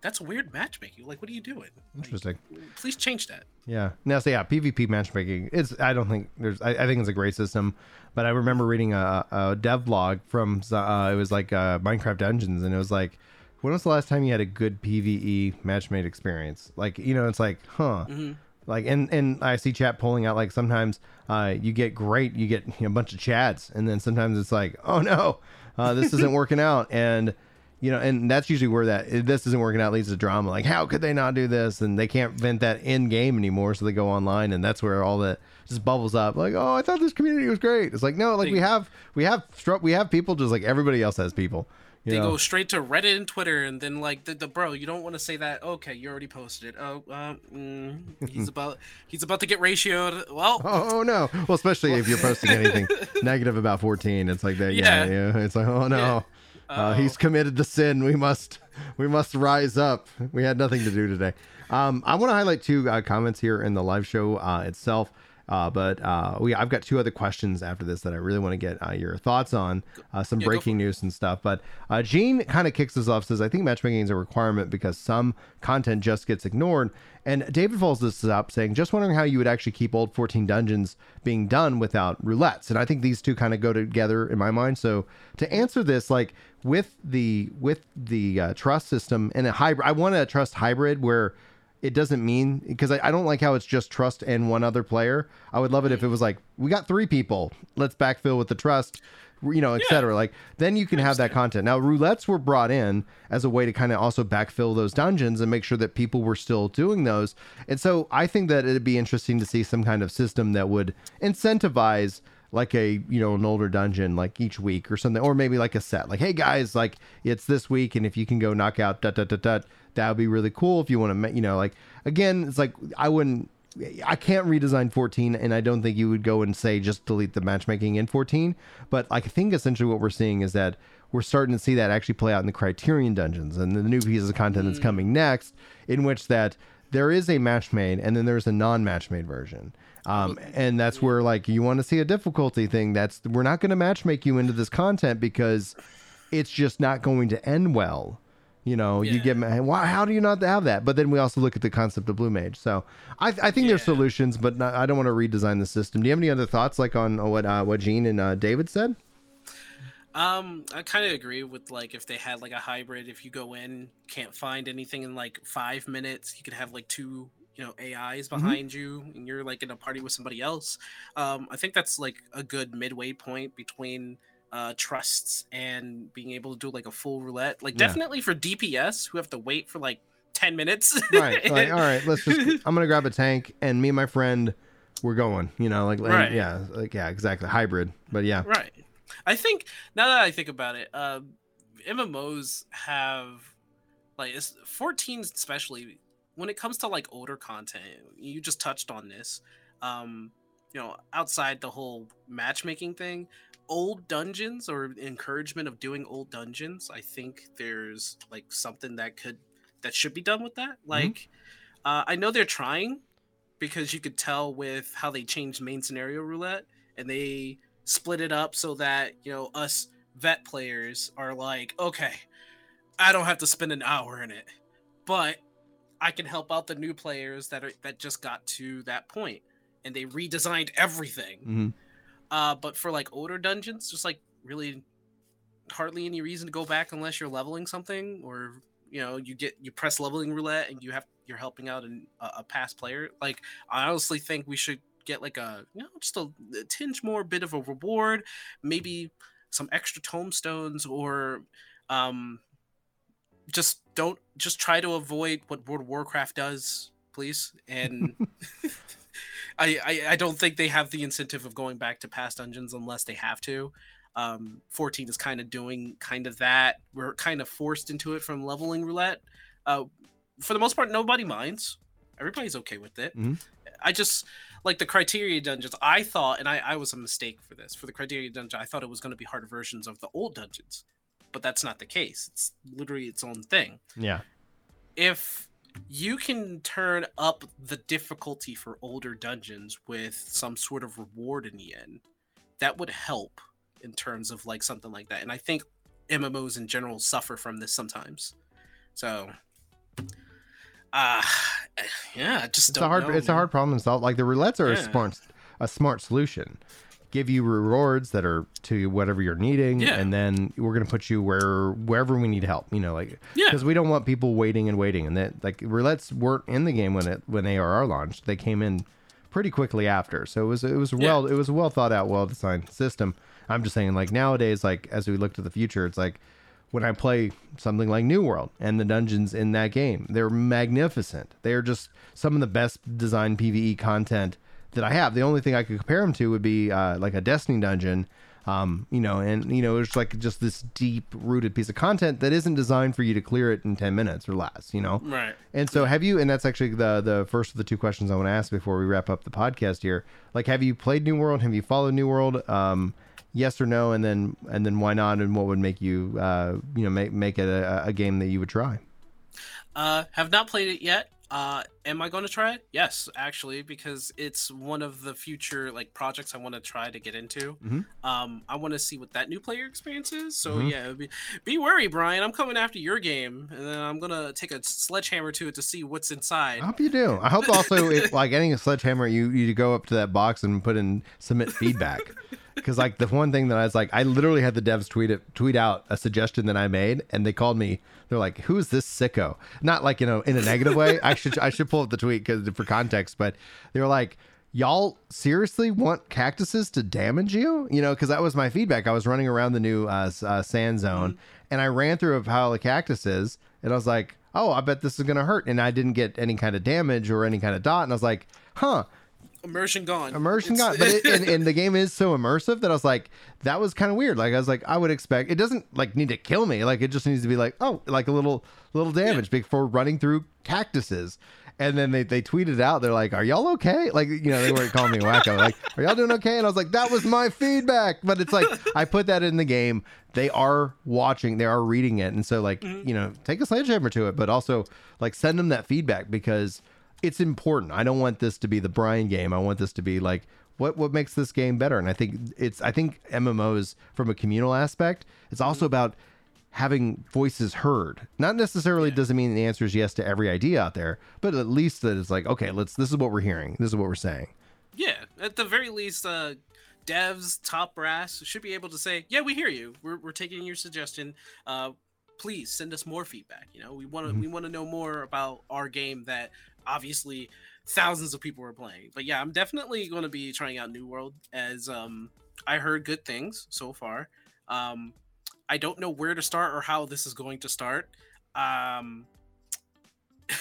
that's weird matchmaking. Like, what are you doing? Like, Interesting. please change that. Yeah. Now, so yeah, PvP matchmaking. It's. I don't think there's. I, I think it's a great system, but I remember reading a, a dev blog from. Uh, it was like uh, Minecraft Dungeons, and it was like, when was the last time you had a good PVE matchmade experience? Like, you know, it's like, huh. hmm Like, and and I see chat pulling out like sometimes uh, you get great, you get you know, a bunch of chads, and then sometimes it's like, oh no, uh, this isn't working out, and you know, and that's usually where that this isn't working out leads to drama. Like, how could they not do this? And they can't vent that in game anymore, so they go online, and that's where all that just bubbles up. Like, oh, I thought this community was great. It's like, no, like we have we have we have people just like everybody else has people. You They know? go straight to Reddit and Twitter, and then like the, the bro, you don't want to say that. Okay, you already posted it. Oh, uh, mm, he's about he's about to get ratioed. Well, Oh no! Well, especially if you're posting anything negative about 14, it's like that. Yeah, yeah. Yeah. It's like, oh no, uh, Uh-oh. he's committed to sin. We must, we must rise up. We had nothing to do today. Um, I want to highlight two uh, comments here in the live show uh, itself. Uh, but uh, we, I've got two other questions after this that I really want to get uh, your thoughts on. Uh, some Yeah, breaking news and stuff. But uh, Gene kind of kicks us off. Says I think matchmaking is a requirement because some content just gets ignored. And David follows this up saying, just wondering how you would actually keep old 14 dungeons being done without roulettes. And I think these two kind of go together in my mind. So to answer this, like with the with the uh, trust system and a hybrid, I want a trust hybrid where it doesn't mean because I, I don't like how it's just trust and one other player. I would love it if it was like we got three people, let's backfill with the trust, you know, etc. Like then you can have that content. Now roulettes were brought in as a way to kind of also backfill those dungeons and make sure that people were still doing those. And so I think that it'd be interesting to see some kind of system that would incentivize like a you know an older dungeon like each week or something or maybe like a set like hey guys like it's this week and if you can go knock out dot dot dot dot that would be really cool if you want to you know like again it's like i wouldn't i can't redesign 14 and i don't think you would go and say just delete the matchmaking in 14 but i think essentially what we're seeing is that we're starting to see that actually play out in the criterion dungeons and the new pieces of content that's mm. coming next in which that there is a match made and then there's a non-match made version um, and that's where like you want to see a difficulty thing that's we're not going to matchmake you into this content because it's just not going to end well. You know you get why how do you not have that? But then we also look at the concept of blue mage. So i, I think there's solutions but not, i don't want to redesign the system. Do you have any other thoughts like on what uh, what gene and uh, david said? Um, I kind of agree with like if they had like a hybrid. If you go in, can't find anything in like five minutes, you could have like two, you know, AIs behind you, and you're like in a party with somebody else. Um, I think that's like a good midway point between uh trusts and being able to do like a full roulette. Like Yeah. definitely for DPS who have to wait for like ten minutes. right like all right let's just i'm gonna grab a tank and me and my friend we're going you know like, Right. yeah like yeah exactly hybrid but yeah Right. I think now that I think about it, uh, MMOs have like it's 14 especially when it comes to like older content. You just touched on this. Um, you know, outside the whole matchmaking thing, old dungeons or encouragement of doing old dungeons. I think there's like something that could that should be done with that. Like, uh, I know they're trying because you could tell with how they changed main scenario roulette and they split it up so that you know us vet players are like okay i don't have to spend an hour in it but i can help out the new players that are that just got to that point and they redesigned everything Mhm. uh but for like older dungeons just like really hardly any reason to go back unless you're leveling something or you know you get you press leveling roulette and you have you're helping out an, a, a past player like i honestly think we should get like a you know just a, a tinge more bit of a reward maybe some extra tombstones or um just don't just try to avoid what world of warcraft does please. And I, I i don't think they have the incentive of going back to past dungeons unless they have to. Um 14 is kind of doing kind of that. We're kind of forced into it from leveling roulette. Uh for the most part nobody minds. Everybody's okay with it. Mhm. i just like the criterion dungeons i thought and i i was a mistake for this. For the criterion dungeon i thought it was going to be harder versions of the old dungeons but that's not the case it's literally its own thing yeah if you can turn up the difficulty for older dungeons with some sort of reward in the end. That would help in terms of like something like that. And I think MMOs in general suffer from this sometimes. So uh yeah, I just It's don't a hard know, it's a hard problem to solve. Like the roulettes are a smart a smart solution. Give you rewards that are to whatever you're needing, Yeah. and then we're gonna put you where wherever we need help. You know, like Yeah. because we don't want people waiting and waiting. And that like roulettes weren't in the game when it when ARR launched. They came in pretty quickly after, so it was it was well it was a well thought out, well designed system. I'm just saying, like nowadays, like as we look to the future, it's like when I play something like New World and the dungeons in that game, they're magnificent. They're just some of the best designed PVE content that I have. The only thing I could compare them to would be uh, like a Destiny dungeon, um, you know, and you know, it's like just this deep rooted piece of content that isn't designed for you to clear it in ten minutes or less, you know. Right. And so, have you? And that's actually the the first of the two questions I want to ask before we wrap up the podcast here. Like, have you played New World? Have you followed New World? Um, yes or no? And then and then why not? And what would make you uh, you know make make it a, a game that you would try? Uh, have not played it yet. Uh, am I going to try it? Yes, actually, because it's one of the future like projects I want to try to get into. Mhm. Um, I want to see what that new player experience is. So Mhm. yeah, be, be worried, Brian. I'm coming after your game, and then I'm gonna take a sledgehammer to it to see what's inside. I hope you do. I hope also, if, like getting a sledgehammer, you you go up to that box and put in submit feedback. Because like the one thing that I was like, I literally had the devs tweet it, tweet out a suggestion that I made, and they called me. They're like, "Who is this sicko?" Not like you know in a negative way. I should I should pull up the tweet because for context, but they were like. Y'all seriously want cactuses to damage you? You know, because that was my feedback. I was running around the new uh, uh, sand zone, and I ran through a pile of cactuses, and I was like, "Oh, I bet this is gonna hurt." And I didn't get any kind of damage or any kind of dot, and I was like, "Huh, Immersion gone. immersion It's- got." But it, and, and the game is so immersive that I was like, "That was kind of weird." Like I was like, I would expect it doesn't like need to kill me. Like it just needs to be like, oh, like a little little damage before running through cactuses. And then they, they tweeted out, they're like, Are y'all okay? Like, you know, they weren't calling me wacko. Like, are y'all doing okay? And I was like, That was my feedback. But it's like, I put that in the game. They are watching, they are reading it. And so, like, mm-hmm. you know, take a sledgehammer to it, but also, like, send them that feedback because it's important. I don't want this to be the Brian game. I want this to be like, what what makes this game better? And I think it's I think MMOs from a communal aspect, it's also mm-hmm. about having voices heard. Not necessarily doesn't mean the answer is yes to every idea out there, but at least that it's like, okay, let's this is what we're hearing. This is what we're saying. Yeah, at the very least, uh, devs, top brass should be able to say, "Yeah, we hear you. We're, we're taking your suggestion. Uh, please send us more feedback. You know, we want to Mhm. we want to know more about our game that obviously thousands of people are playing. But yeah, I'm definitely going to be trying out New World as um, I heard good things so far. Um, I don't know where to start or how this is going to start. Um,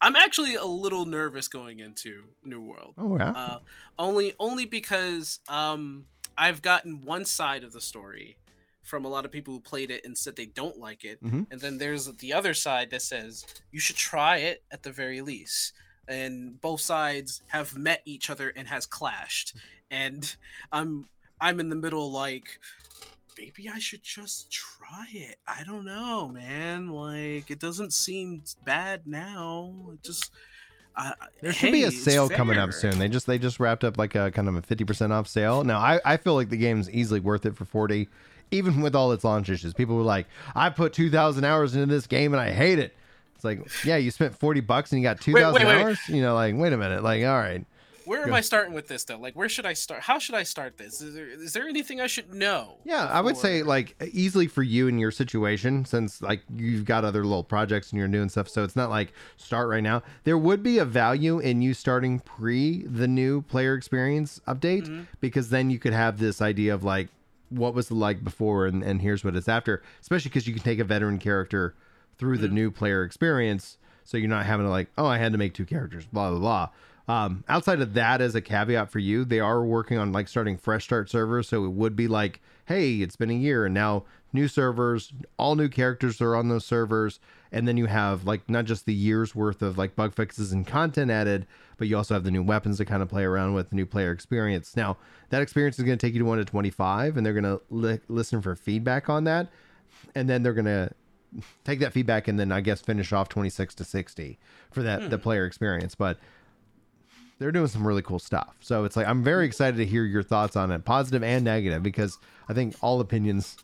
I'm actually a little nervous going into New World Oh yeah. uh, only only because um, I've gotten one side of the story from a lot of people who played it and said they don't like it, Mhm. and then there's the other side that says you should try it at the very least. And both sides have met each other and has clashed, and I'm I'm in the middle like maybe I should just try it. I don't know, man. Like it doesn't seem bad now. It just There should be a sale coming up soon. They just they just wrapped up like a kind of a fifty percent off sale. Now I, I feel like the game's easily worth it for forty, even with all its launch issues. People were like, I put two thousand hours into this game and I hate it. It's like, yeah, you spent forty bucks and you got two thousand hours. You know, like wait a minute, like all right. Where am Go. I starting with this though? Like, where should I start? How should I start this? Is there is there anything I should know? Yeah, I would say like easily for you in your situation, since like you've got other little projects and you're doing stuff, so it's not like start right now. There would be a value in you starting pre the new player experience update Mhm. because then you could have this idea of like what was it like before and, and here's what it's after. Especially because you can take a veteran character through the new player experience, so you're not having to like, oh, I had to make two characters, blah blah blah. Um, outside of that, as a caveat for you, they are working on like starting fresh start servers, so it would be like, hey, it's been a year and now new servers, all new characters are on those servers, and then you have like not just the year's worth of like bug fixes and content added, but you also have the new weapons to kind of play around with, the new player experience. Now that experience is going to take you to one to twenty five, and they're going to li- listen for feedback on that, and then they're going to take that feedback and then I guess finish off 26 to 60 for that the player experience. But they're doing some really cool stuff. So it's like I'm very mm-hmm. excited to hear your thoughts on it, positive and negative, because I think all opinions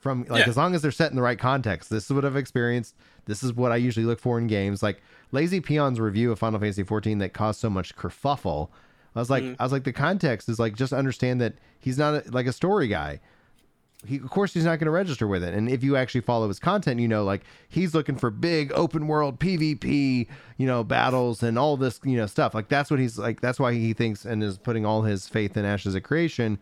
from like Yeah. as long as they're set in the right context. This is what I've experienced. This is what I usually look for in games. Like Lazy Peon's review of Final Fantasy 14 that caused so much kerfuffle. I was like, mm-hmm. I was like, the context is like just understand that he's not a, like a story guy he of course he's not going to register with it and if you actually follow his content you know like he's looking for big open world pvp you know battles and all this you know stuff like that's what he's like that's why he thinks and is putting all his faith in ashes of creation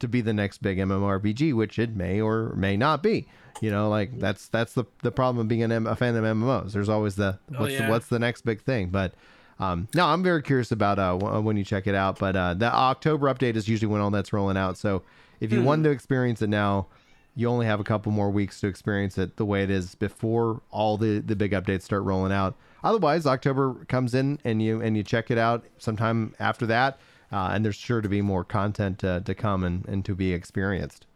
to be the next big mmorpg which it may or may not be you know like that's that's the the problem of being an a fan of mmos there's always the what's the yeah. what's the next big thing but um, no, I'm very curious about uh, w- when you check it out. But uh, the October update is usually when all that's rolling out. So if you wanted to experience it now, you only have a couple more weeks to experience it the way it is before all the the big updates start rolling out. Otherwise, October comes in and you and you check it out sometime after that, uh, and there's sure to be more content uh, to come and, and to be experienced.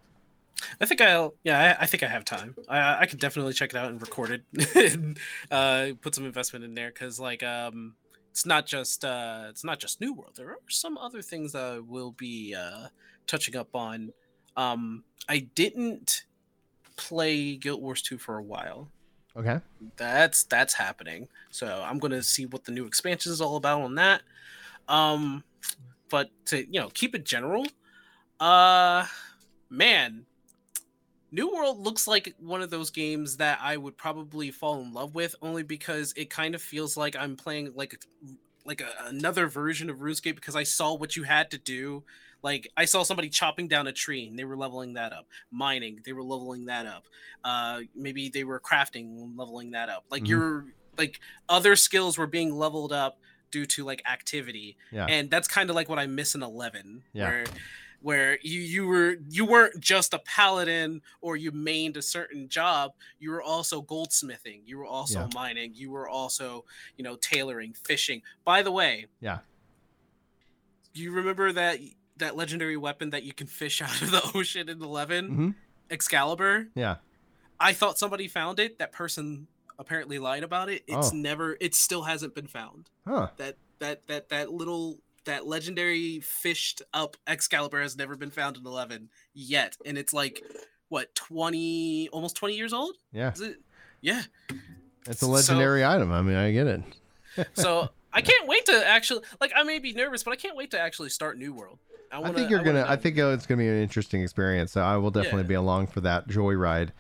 I think I'll. Yeah, I, I think I have time. I I could definitely check it out and record it, and uh, put some investment in there because like um, it's not just uh, it's not just New World. There are some other things that will be uh, touching up on. Um, I didn't play Guild Wars 2 for a while. Okay. That's that's happening. So I'm gonna see what the new expansion is all about on that. Um, but to you know keep it general, uh, man, New World looks like one of those games that I would probably fall in love with only because it kind of feels like I'm playing like like a, another version of RuneScape because I saw what you had to do. Like I saw somebody chopping down a tree and they were leveling that up. Mining, they were leveling that up. Uh, maybe they were crafting, leveling that up. Like Mhm. your like other skills were being leveled up due to like activity Yeah. and that's kind of like what I miss in Eleven, Yeah. where where you you were you weren't just a paladin or you mained a certain job. You were also goldsmithing. You were also Yeah. mining. You were also you know tailoring, fishing. By the way, Yeah. you remember that that legendary weapon that you can fish out of the ocean in 11 Mhm. Excalibur? Yeah. I thought somebody found it. That person apparently lied about it. It's Oh. never. It still hasn't been found Huh. that that that that little that legendary fished up Excalibur has never been found in 11 yet and it's like what 20 almost 20 years old Yeah. is it yeah It's a So- legendary item. I mean, I get it. so i can't wait to actually like i may be nervous but i can't wait to actually start new world i, I wanna, think you're wanna gonna. I think it's gonna be an interesting experience. So I will definitely Yeah. be along for that joyride.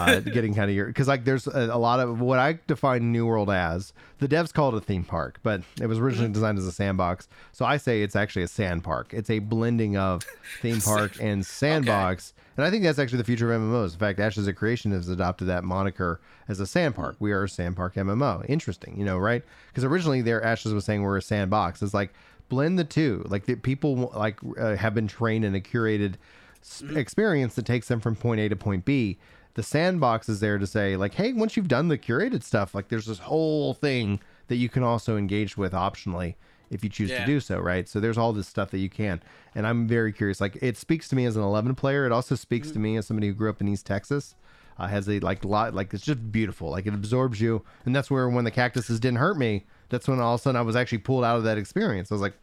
Uh, getting kind of your because like there's a, a lot of what I define New World as. The devs call it a theme park, but it was Mm-hmm. originally designed as a sandbox. So I say it's actually a sand park. It's a blending of theme park and sandbox. And I think that's actually the future of MMOs. In fact, Ashes of Creation has adopted that moniker as a sand park. We are a sand park MMO. Interesting, you know, right? Because originally their Ashes was saying we're a sandbox. It's like blend the two. Like the people like uh, have been trained in a curated s- experience that takes them from point A to point B. The sandbox is there to say like, hey, once you've done the curated stuff, like there's this whole thing that you can also engage with optionally if you choose to do so, right? So there's all this stuff that you can. And I'm very curious. Like it speaks to me as an 11 player. It also speaks to me as somebody who grew up in East Texas. Uh, has a like lot like it's just beautiful. Like it absorbs you, and that's where when the cactuses didn't hurt me, that's when all of a sudden I was actually pulled out of that experience. I was like,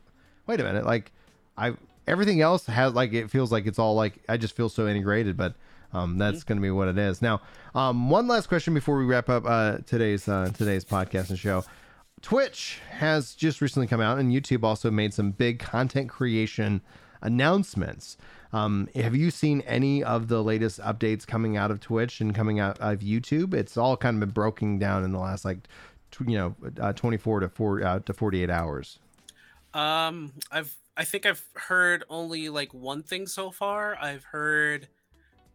wait a minute, like I everything else has like it feels like it's all like I just feel so integrated, but um, that's going to be what it is. Now, um, one last question before we wrap up uh, today's uh, today's podcast and show. Twitch has just recently come out, and YouTube also made some big content creation announcements. Um, have you seen any of the latest updates coming out of Twitch and coming out of YouTube? It's all kind of been broken down in the last like, you know, uh, 24 to four uh, to 48 hours. um i've i think i've heard only like one thing so far i've heard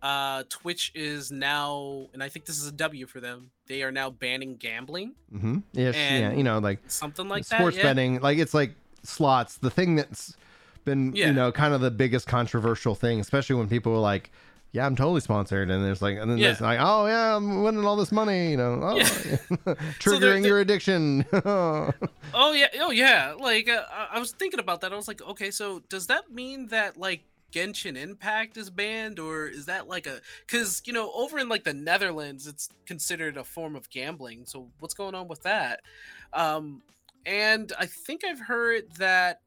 uh twitch is now and i think this is a w for them they are now banning gambling Mm-hmm. Yeah, yeah, you know, like something like sports that yeah. betting like it's like slots the thing that's been Yeah. you know kind of the biggest controversial thing especially when people are like yeah i'm totally sponsored and there's like and then there's like oh yeah i'm winning all this money you know oh, triggering they're- your addiction Oh yeah, oh yeah. Like uh, I- was thinking about that. I was like, okay, so does that mean that like Genshin Impact is banned, or is that like a because you know over in like the Netherlands it's considered a form of gambling. So what's going on with that? Um, and I think I've heard that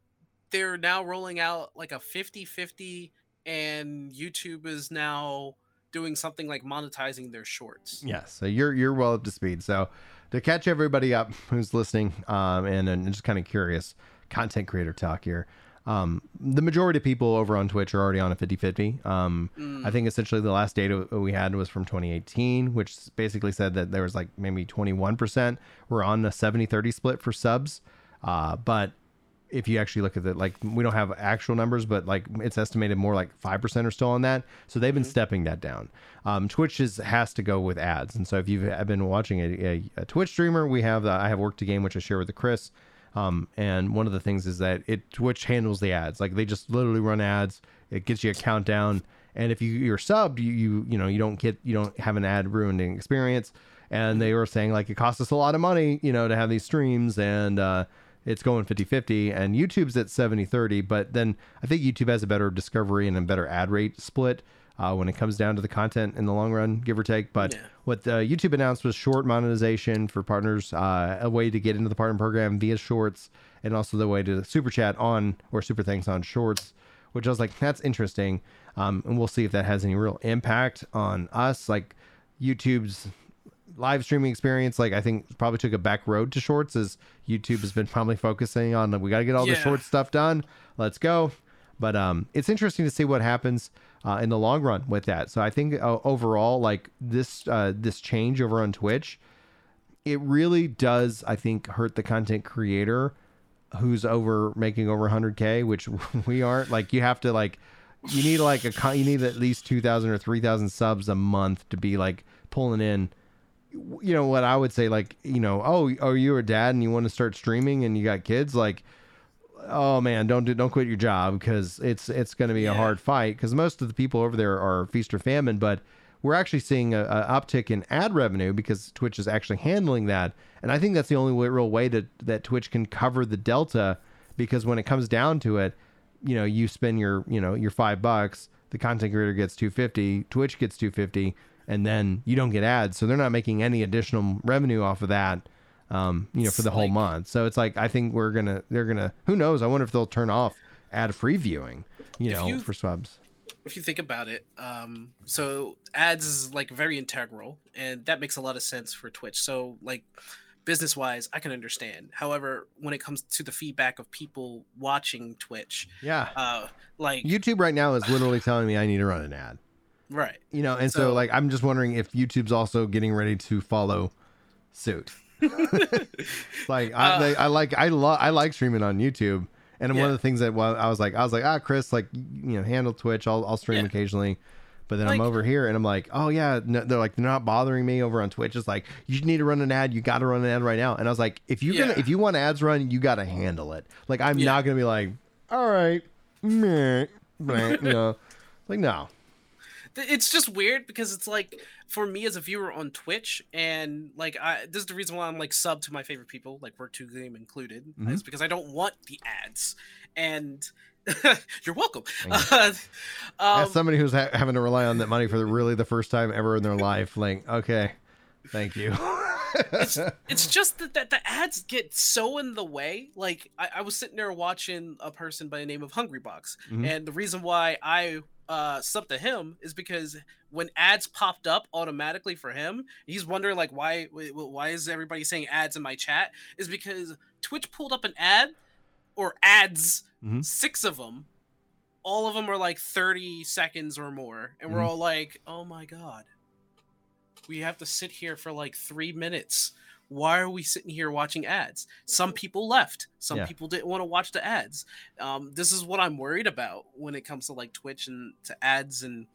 they're now rolling out like a 50-50 and YouTube is now doing something like monetizing their shorts. Yes, so you're you're well up to speed. So to catch everybody up who's listening um, and, and just kind of curious, content creator talk here. Um, the majority of people over on Twitch are already on a 50 50. Um, Mm. I think essentially the last data we had was from 2018, which basically said that there was like maybe 21% were on a 70 30 split for subs. Uh, but if you actually look at it, like we don't have actual numbers, but like it's estimated more like 5% are still on that. So they've been stepping that down. Um, Twitch is, has to go with ads. And so if you've been watching a, a, a Twitch streamer, we have, the, I have worked a game, which I share with the Chris. Um, and one of the things is that it Twitch handles the ads. Like they just literally run ads. It gets you a countdown. And if you, you're subbed, you, you you know you don't get you don't have an ad ruining experience. And they were saying like it costs us a lot of money, you know, to have these streams and uh, it's going 50-50 and YouTube's at 70-30, but then I think YouTube has a better discovery and a better ad rate split uh, when it comes down to the content in the long run, give or take. But Yeah. what uh, YouTube announced was short monetization for partners, uh, a way to get into the partner program via shorts, and also the way to super chat on or super thanks on shorts, which I was like, that's interesting. Um, and we'll see if that has any real impact on us. Like YouTube's live streaming experience, like I think probably took a back road to shorts as YouTube has been probably focusing on we got to get all the short stuff done. Let's go. But um, it's interesting to see what happens uh, in the long run with that. So I think uh, overall, like this uh, this change over on Twitch, it really does I think hurt the content creator who's over making over 100k, which we aren't. Like you have to like you need like a you need at least 2,000 or 3,000 subs a month to be like pulling in. You know what I would say, like you know, oh, oh, you're a dad and you want to start streaming and you got kids, like oh man, don't do, don't quit your job because it's it's going to be a hard fight. Because most of the people over there are feast or famine, but we're actually seeing a, a uptick in ad revenue because Twitch is actually handling that, and I think that's the only way, real way that that Twitch can cover the delta because when it comes down to it, you know, you spend your you know your five bucks, the content creator gets two fifty, Twitch gets two fifty, and then you don't get ads, so they're not making any additional revenue off of that um, you know, for It's the whole like- month. So it's like I think we're gonna they're gonna who knows? I wonder if they'll turn off ad free viewing, you know, you- for subs. if you think about it, um, so ads is like very integral, and that makes a lot of sense for Twitch. So like business wise, I can understand. However, when it comes to the feedback of people watching Twitch, Yeah. uh, like YouTube right now is literally telling me I need to run an ad. Right, You know, and so, So- like I'm just wondering if YouTube's also getting ready to follow suit. like I, Uh, they, I like I love I like streaming on YouTube, and one of the things that well, I was like I was like ah Chris like you know handle Twitch I'll I'll stream Yeah. occasionally, but then I'm over here and I'm like oh yeah no, they're like they're not bothering me over on Twitch. It's like you need to run an ad, you got to run an ad right now, and I was like if you're gonna if you want ads run, you got to handle it. Like I'm Yeah. not gonna be like all right, meh, meh," you know, like no. It's just weird because it's like for me as a viewer on Twitch, and like I this is the reason why I'm like sub to my favorite people, like Work Two Game included, Mhm. is because I don't want the ads, and you're welcome. Thank um, As somebody who's ha- having to rely on that money for the, really the first time ever in their life, like, okay, thank you. it's it's just that, that the ads get so in the way. Like I, I was sitting there watching a person by the name of Hungrybox, Mhm. and the reason why I uh subbed to him is because when ads popped up automatically for him, he's wondering like why wh- wh- why is everybody saying ads in my chat? Is because Twitch pulled up an ad or ads, Mhm. six of them. All of them are like 30 seconds or more. And we're Mhm. all like, oh my God. We have to sit here for like three minutes. Why are we sitting here watching ads? Some people left. Some Yeah. people didn't want to watch the ads. Um, this is what I'm worried about when it comes to like Twitch and to ads and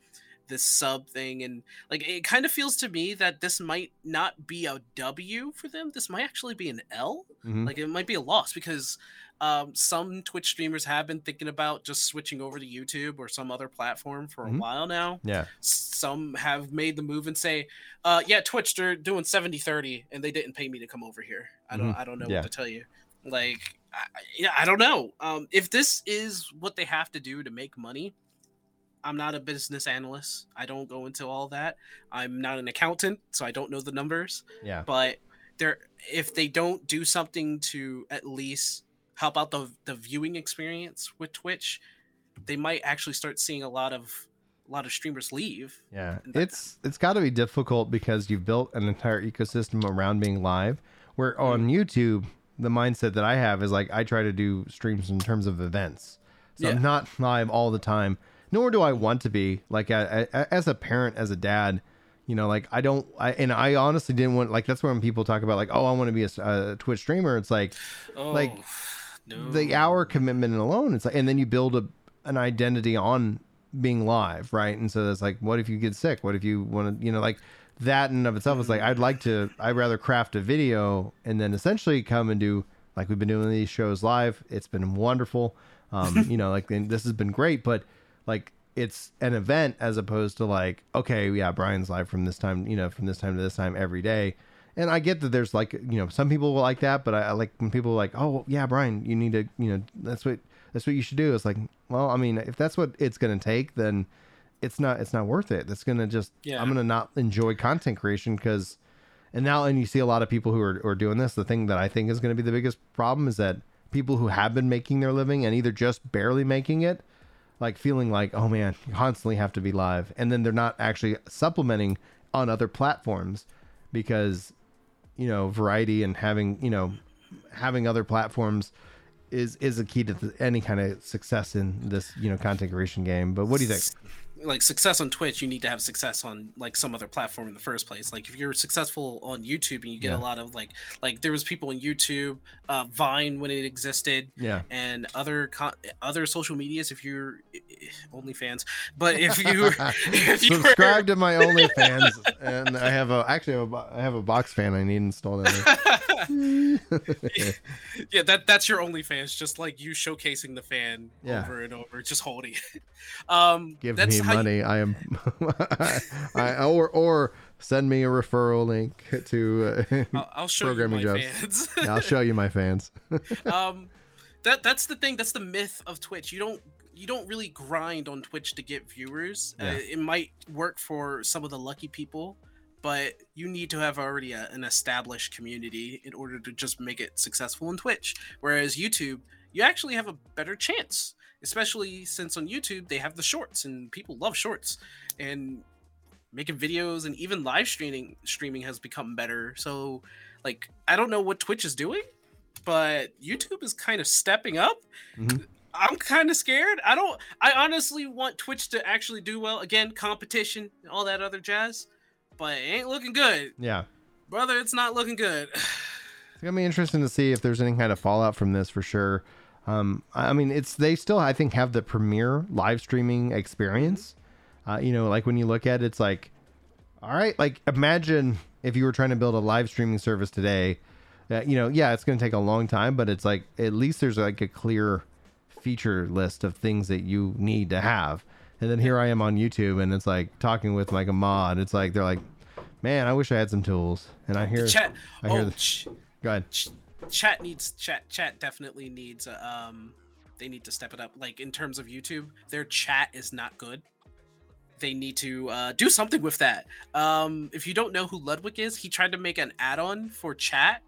this sub thing. And like, it kind of feels to me that this might not be a W for them. This might actually be an L Mhm. like it might be a loss because um, some twitch streamers have been thinking about just switching over to youtube or some other platform for a while now yeah, some have made the move and say uh, yeah twitch they're doing 70 30 and they didn't pay me to come over here i don't Mhm. i don't know Yeah. what to tell you like I, i don't know um, if this is what they have to do to make money I'm not a business analyst. I don't go into all that. I'm not an accountant, so I don't know the numbers. Yeah. But there, if they don't do something to at least help out the the viewing experience with Twitch, they might actually start seeing a lot of a lot of streamers leave. Yeah, it's it's got to be difficult because you've built an entire ecosystem around being live. Where mm-hmm. on YouTube, the mindset that I have is like I try to do streams in terms of events, so I'm not live all the time. Nor do I want to be like a, a, as a parent, as a dad. You know, like I don't, I and I honestly didn't want like that's when people talk about like, oh, I want to be a Twitch streamer. It's like Oh, Like, no. the hour commitment alone it's like and then you build a an identity on being live right? And so it's like what if you get sick? What if you want to you know like that in and of itself is like i'd like to i'd rather craft a video and then essentially come and do like we've been doing these shows live. It's been wonderful. Um you know like this has been great but like it's an event as opposed to like okay yeah brian's live from this time you know from this time to this time every day and I get that there's like you know some people like that, but I, I like when people are like, oh yeah, Brian, you need to you know that's what that's what you should do. It's like, well, I mean, if that's what it's gonna take, then it's not it's not worth it. That's gonna just Yeah. I'm gonna not enjoy content creation because, and now and you see a lot of people who are, are doing this. The thing that I think is gonna be the biggest problem is that people who have been making their living and either just barely making it, like feeling like, oh man, you constantly have to be live, and then they're not actually supplementing on other platforms because you know variety and having you know having other platforms is is a key to the, any kind of success in this you know content creation game. But what do you think like success on Twitch, you need to have success on like some other platform in the first place. Like if you're successful on YouTube and you get Yeah. a lot of like like there was people on YouTube, uh, Vine when it existed, yeah and other con- other social medias. If you're OnlyFans, but if you if you subscribe to my OnlyFans and I have a actually I have a, have a box fan I need installed in there. yeah, that that's your OnlyFans, just like you showcasing the fan Yeah. over and over, just holding. it. um, Give that's how you- money. I am I or or send me a referral link to uh, I'll, I'll show you Programming my jobs. fans. I'll show you my fans. um that that's the thing that's the myth of twitch you don't you don't really grind on twitch to get viewers Yeah. uh, it might work for some of the lucky people but you need to have already a, an established community in order to just make it successful in twitch whereas youtube you actually have a better chance especially since on youtube they have the shorts and people love shorts and making videos and even live streaming streaming has become better so like i don't know what twitch is doing but YouTube is kind of stepping up. Mhm. I'm kind of scared. I don't. I honestly want Twitch to actually do well. Again, competition, all that other jazz, but it ain't looking good, Yeah. brother. It's not looking good. It's gonna be interesting to see if there's any kind of fallout from this for sure. Um, I mean, it's they still I think have the premier live streaming experience. Uh, you know, like when you look at it, it's like, all right, like imagine if you were trying to build a live streaming service today. Uh, you know, yeah, it's gonna take a long time, but it's like at least there's like a clear feature list of things that you need to have. And then here I am on YouTube, and it's like talking with like a mod. It's like they're like, man, I wish I had some tools. And I hear, chat. I hear oh, the- ch- go ahead. ch- chat needs chat. Chat definitely needs. Um, they need to step it up. Like in terms of YouTube, their chat is not good. They need to uh, do something with that. Um, if you don't know who Ludwig is, he tried to make an add-on for chat,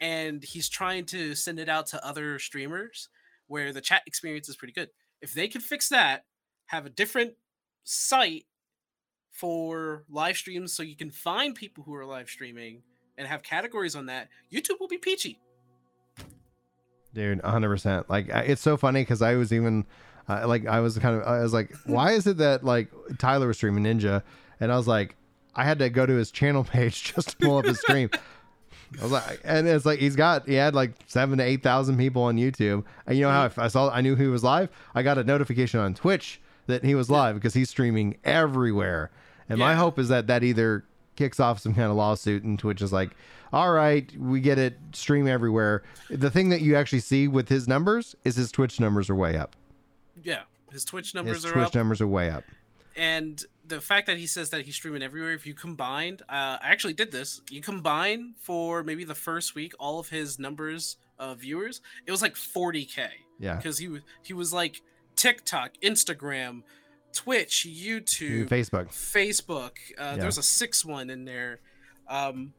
and he's trying to send it out to other streamers where the chat experience is pretty good. If they can fix that, have a different site for live streams so you can find people who are live streaming and have categories on that, YouTube will be peachy. Dude, 100%. Like it's so funny cuz I was even uh, like I was kind of I was like why is it that like Tyler was streaming Ninja and I was like I had to go to his channel page just to pull up his stream. I was like, and it's like he's got he had like seven to eight thousand people on YouTube, and you know how if I saw I knew he was live, I got a notification on Twitch that he was live because he's streaming everywhere. And my hope is that that either kicks off some kind of lawsuit, and Twitch is like, all right, we get it, stream everywhere. The thing that you actually see with his numbers is his Twitch numbers are way up. Yeah, his Twitch His numbers are Twitch up, numbers are way up. and the fact that he says that he's streaming everywhere. If you combined, uh, I actually did this. You combine for maybe the first week all of his numbers of viewers, it was like 40k Yeah, because he was he was like TikTok, Instagram, Twitch, YouTube, Facebook. Facebook. Uh, Yeah. There's a six one in there. Um,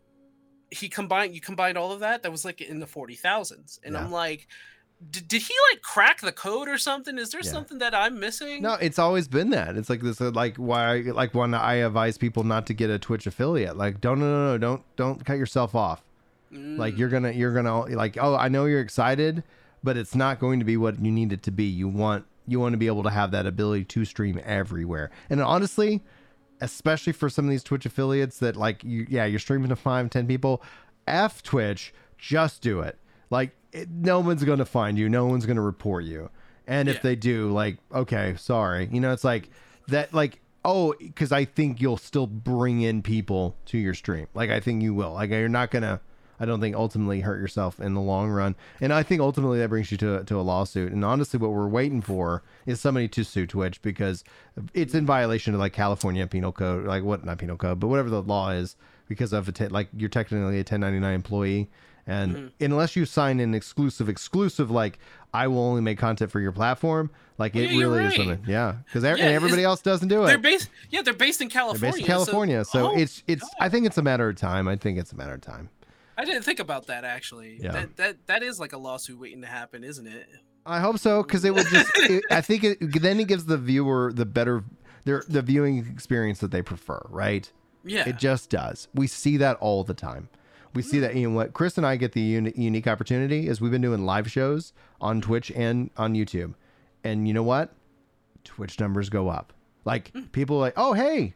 he combined. You combined all of that. That was like in the forty thousands, and Yeah. I'm like, did, did he like crack the code or something? Is there Yeah. something that I'm missing? No, it's always been that. It's like this, uh, like why, like when I advise people not to get a Twitch affiliate. Like, don't, no, no, no, don't, don't cut yourself off. Like Mm, you're gonna, you're gonna, like, oh, I know you're excited, but it's not going to be what you need it to be. You want, you want to be able to have that ability to stream everywhere. And honestly, especially for some of these Twitch affiliates that like you, yeah, you're streaming to five, ten people. F Twitch, just do it. Like, it, no one's gonna find you. No one's gonna report you. And if they do, like, okay, sorry. You know, it's like that, like, oh, because I think you'll still bring in people to your stream. Like, I think you will. Like, you're not gonna. I don't think ultimately hurt yourself in the long run. And I think ultimately that brings you to to a lawsuit. And honestly, what we're waiting for is somebody to sue Twitch because it's in violation of like California penal code, like what not penal code, but whatever the law is, because of a te- like you're technically a 1099 employee. And Mm-hmm. unless you sign an exclusive, exclusive, like I will only make content for your platform, like it yeah, really is something. Yeah, because Yeah, everybody else doesn't do it. They're based. Yeah, they're based in They're California. based in California, so, oh, it's it's. I think it's a matter of time. I think it's a matter of time. I didn't think about that actually. Yeah. That that that is like a lawsuit waiting to happen, isn't it? I hope so because it would just. it, I think it, then it gives the viewer the better their the viewing experience that they prefer, right? Yeah. It just does. We see that all the time. We see that. You know what? Chris and I get the uni- unique opportunity is we've been doing live shows on Twitch and on YouTube, and you know what? Twitch numbers go up. Like hmm. people are like, oh hey,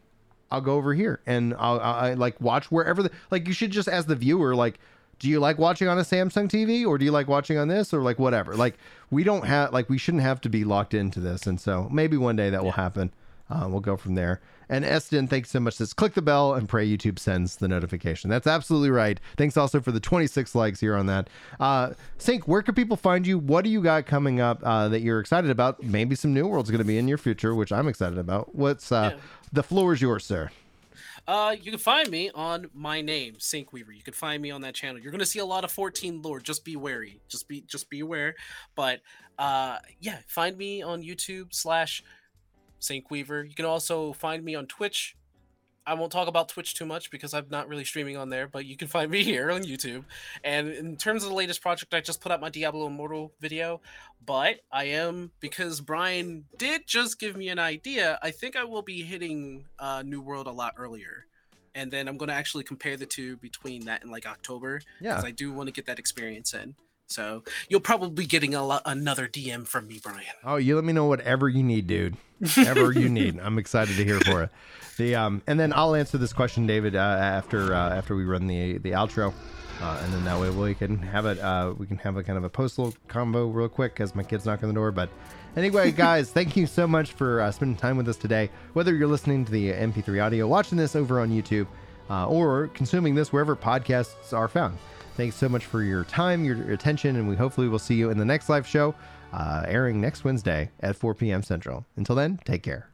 I'll go over here and I'll, I, like watch wherever. The, like you should just as the viewer like. Do you like watching on a Samsung TV or do you like watching on this or like whatever? Like we don't have like we shouldn't have to be locked into this, and so maybe one day that will happen. Uh, we'll go from there. And Eston, thanks so much. Says click the bell and pray YouTube sends the notification. That's absolutely right. Thanks also for the 26 likes here on that. Uh, Sync, where can people find you? What do you got coming up uh, that you're excited about? Maybe some new world's going to be in your future, which I'm excited about. What's uh, Yeah. the floor is yours, sir. Uh, you can find me on my name, Sync Weaver. You can find me on that channel. You're gonna see a lot of 14 lore. Just be wary. Just be just be aware. But uh, yeah, find me on YouTube slash Sync Weaver. You can also find me on Twitch. I won't talk about Twitch too much because I'm not really streaming on there, but you can find me here on YouTube. And in terms of the latest project, I just put out my Diablo Immortal video, but I am because Brian did just give me an idea. I think I will be hitting uh, New World a lot earlier, and then I'm going to actually compare the two between that and like October Yeah. because I do want to get that experience in. So you'll probably be getting a lo- another DM from me, Brian. Oh, you let me know whatever you need, dude. Whatever you need. I'm excited to hear for it. The um, and then I'll answer this question, David, uh, after uh, after we run the the outro, uh, and then that way we can have it. Uh, we can have a kind of a postal combo real quick as my kids knock on the door. But anyway, guys, thank you so much for uh, spending time with us today. Whether you're listening to the MP3 audio, watching this over on YouTube, uh, or consuming this wherever podcasts are found. Thanks so much for your time, your attention, and we hopefully will see you in the next live show, uh, airing next Wednesday at 4 p.m. Central. Until then, take care.